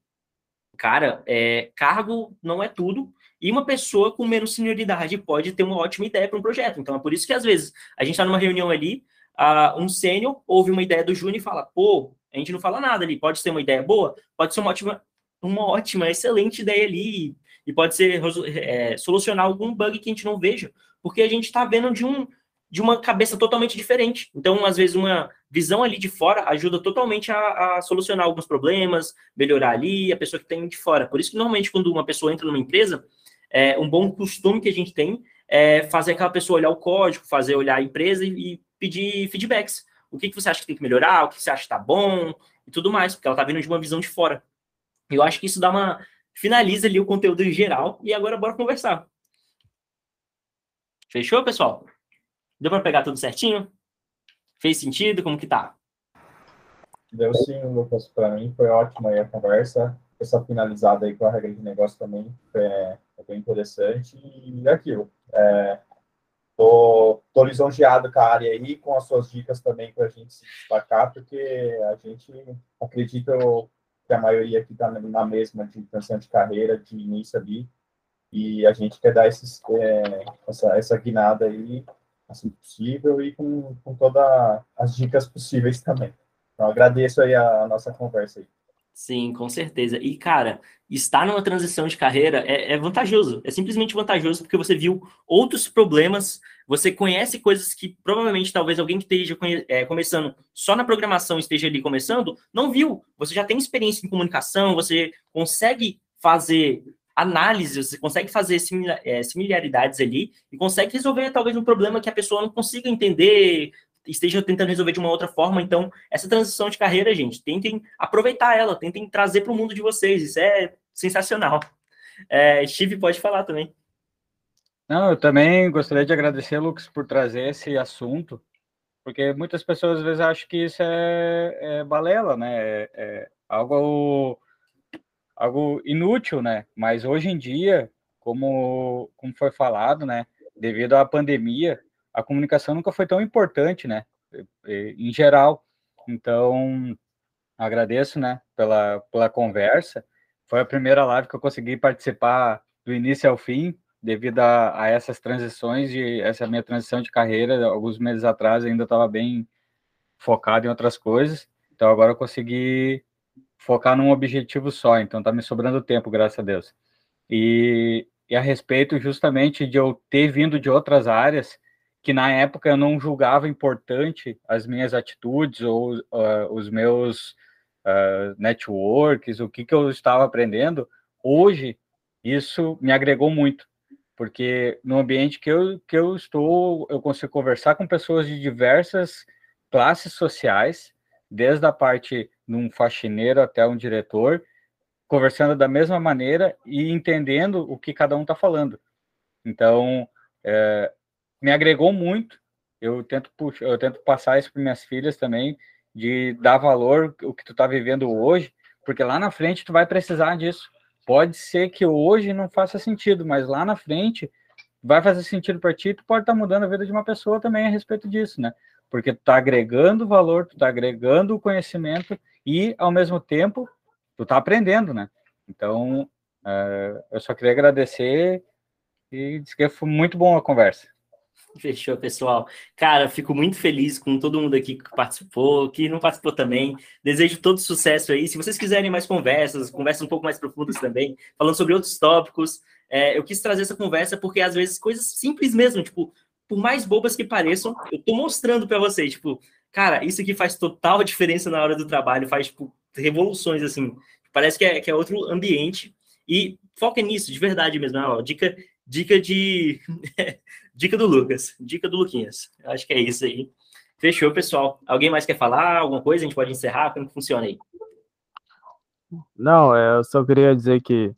cara, é, cargo não é tudo. E uma pessoa com menos senioridade pode ter uma ótima ideia para um projeto. Então é por isso que às vezes a gente está numa reunião ali, uh, um sênior ouve uma ideia do júnior e fala, pô, a gente não fala nada ali. Pode ser uma ideia boa, pode ser uma ótima, uma ótima, excelente ideia ali e pode ser é, solucionar algum bug que a gente não veja, porque a gente está vendo de um de uma cabeça totalmente diferente. Então, às vezes, uma visão ali de fora ajuda totalmente a, a, solucionar alguns problemas, melhorar ali a pessoa que tem de fora. Por isso que, normalmente, quando uma pessoa entra numa empresa, é, um bom costume que a gente tem é fazer aquela pessoa olhar o código, fazer olhar a empresa e, e pedir feedbacks. O que, que você acha que tem que melhorar, o que você acha que está bom e tudo mais, porque ela está vindo de uma visão de fora. Eu acho que isso dá uma. finaliza ali o conteúdo em geral. E agora, bora conversar. Fechou, pessoal? Deu para pegar tudo certinho? Fez sentido? Como que tá? Deu sim, Lucas, para mim foi ótima aí a conversa. Essa finalizada aí com a regra de negócio também é, é bem interessante. E aquilo, é, tô, tô lisonjeado com a área aí, com as suas dicas também para a gente se destacar, porque a gente acredita que a maioria aqui está na mesma de transição de carreira, de início ali, e a gente quer dar esses, é, essa, essa guinada aí assim possível e com, com todas as dicas possíveis também. Então, agradeço aí a, a, nossa conversa aí. Sim, com certeza. E, cara, estar numa transição de carreira é, é, vantajoso. É simplesmente vantajoso porque você viu outros problemas, você conhece coisas que provavelmente talvez alguém que esteja é, começando só na programação esteja ali começando, não viu. Você já tem experiência em comunicação, você consegue fazer análise, você consegue fazer é, similaridades ali e consegue resolver talvez um problema que a pessoa não consiga entender, esteja tentando resolver de uma outra forma. Então, essa transição de carreira, gente, tentem aproveitar ela, tentem trazer para o mundo de vocês. Isso é sensacional. É, Steve, pode falar também. Não, eu também gostaria de agradecer, Lucas, por trazer esse assunto, porque muitas pessoas às vezes acham que isso é, é balela, né? É, é algo algo inútil, né? Mas hoje em dia, como, como foi falado, né? Devido à pandemia, a comunicação nunca foi tão importante, né? Em geral. Então, agradeço, né? Pela, pela conversa. Foi a primeira live que eu consegui participar do início ao fim, devido a, a essas transições e essa minha transição de carreira. Alguns meses atrás ainda estava bem focado em outras coisas. Então, agora eu consegui focar num objetivo só, então tá me sobrando tempo, graças a Deus. E, e a respeito justamente de eu ter vindo de outras áreas, que na época eu não julgava importante as minhas atitudes ou uh, os meus uh, networks, o que, que eu estava aprendendo, hoje isso me agregou muito, porque no ambiente que eu, que eu estou, eu consigo conversar com pessoas de diversas classes sociais, desde a parte de um faxineiro até um diretor, conversando da mesma maneira e entendendo o que cada um está falando. Então, é, me agregou muito. Eu tento, puxar, eu tento passar isso para minhas filhas também, de dar valor o que tu está vivendo hoje, porque lá na frente tu vai precisar disso. Pode ser que hoje não faça sentido, mas lá na frente vai fazer sentido para ti, tu pode estar tá mudando a vida de uma pessoa também a respeito disso, né? porque tu está agregando valor, tu está agregando conhecimento e, ao mesmo tempo, tu está aprendendo, né? Então, uh, eu só queria agradecer e dizer que foi muito bom a conversa. [LAUGHS] Fechou, pessoal. Cara, fico muito feliz com todo mundo aqui que participou, que não participou também. Desejo todo sucesso aí. Se vocês quiserem mais conversas, conversas um pouco mais profundas também, falando sobre outros tópicos, é, eu quis trazer essa conversa porque às vezes coisas simples mesmo, tipo, por mais bobas que pareçam, eu tô mostrando para vocês, tipo, cara, isso aqui faz total [LAUGHS] diferença na hora do trabalho, faz, tipo, revoluções, assim. Parece que é, que é outro ambiente. E foca nisso, de verdade mesmo. Ó, dica, dica de. [LAUGHS] dica do Lucas, dica do Luquinhas. Acho que é isso aí. Fechou, pessoal. Alguém mais quer falar alguma coisa? A gente pode encerrar? Como funciona aí? Não, é, eu só queria dizer que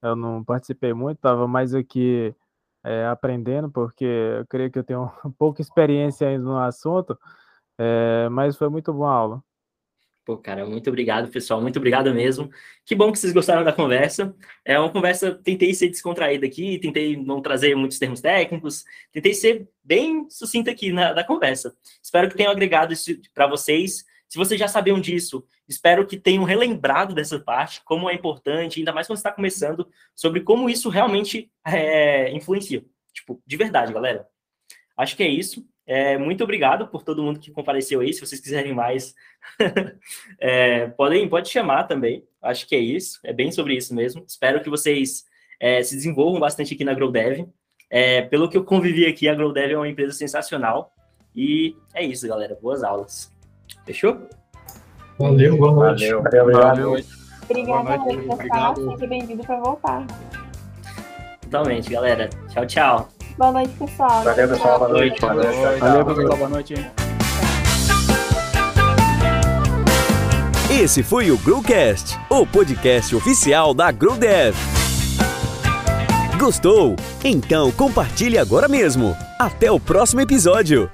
eu não participei muito, estava mais aqui é, aprendendo, porque eu creio que eu tenho [LAUGHS] pouca experiência ainda no assunto, é, mas foi muito boa a aula. Pô, cara, muito obrigado, pessoal. Muito obrigado mesmo. Que bom que vocês gostaram da conversa. É uma conversa, tentei ser descontraída aqui, tentei não trazer muitos termos técnicos, tentei ser bem sucinta aqui na, na conversa. Espero que tenha agregado isso para vocês. Se vocês já sabiam disso, espero que tenham relembrado dessa parte, como é importante, ainda mais quando está começando, sobre como isso realmente é, influencia. Tipo, de verdade, galera. Acho que é isso. É, muito obrigado por todo mundo que compareceu aí. Se vocês quiserem mais, [LAUGHS] é, podem pode chamar também. Acho que é isso. É bem sobre isso mesmo. Espero que vocês é, se desenvolvam bastante aqui na GrowDev. É, pelo que eu convivi aqui, a GrowDev é uma empresa sensacional. E é isso, galera. Boas aulas. Fechou? Valeu, boa noite. Valeu, valeu, valeu. Obrigada, Boa noite, Lucas. obrigado. Tá? Seja bem-vindo para voltar. Totalmente, galera. Tchau, tchau. Boa noite, pessoal. Valeu, pessoal. Boa noite. Boa Valeu, tchau, Valeu, tchau. pessoal. Boa noite. Esse foi o Growcast, o podcast oficial da GrowDev. Gostou? Então compartilhe agora mesmo. Até o próximo episódio.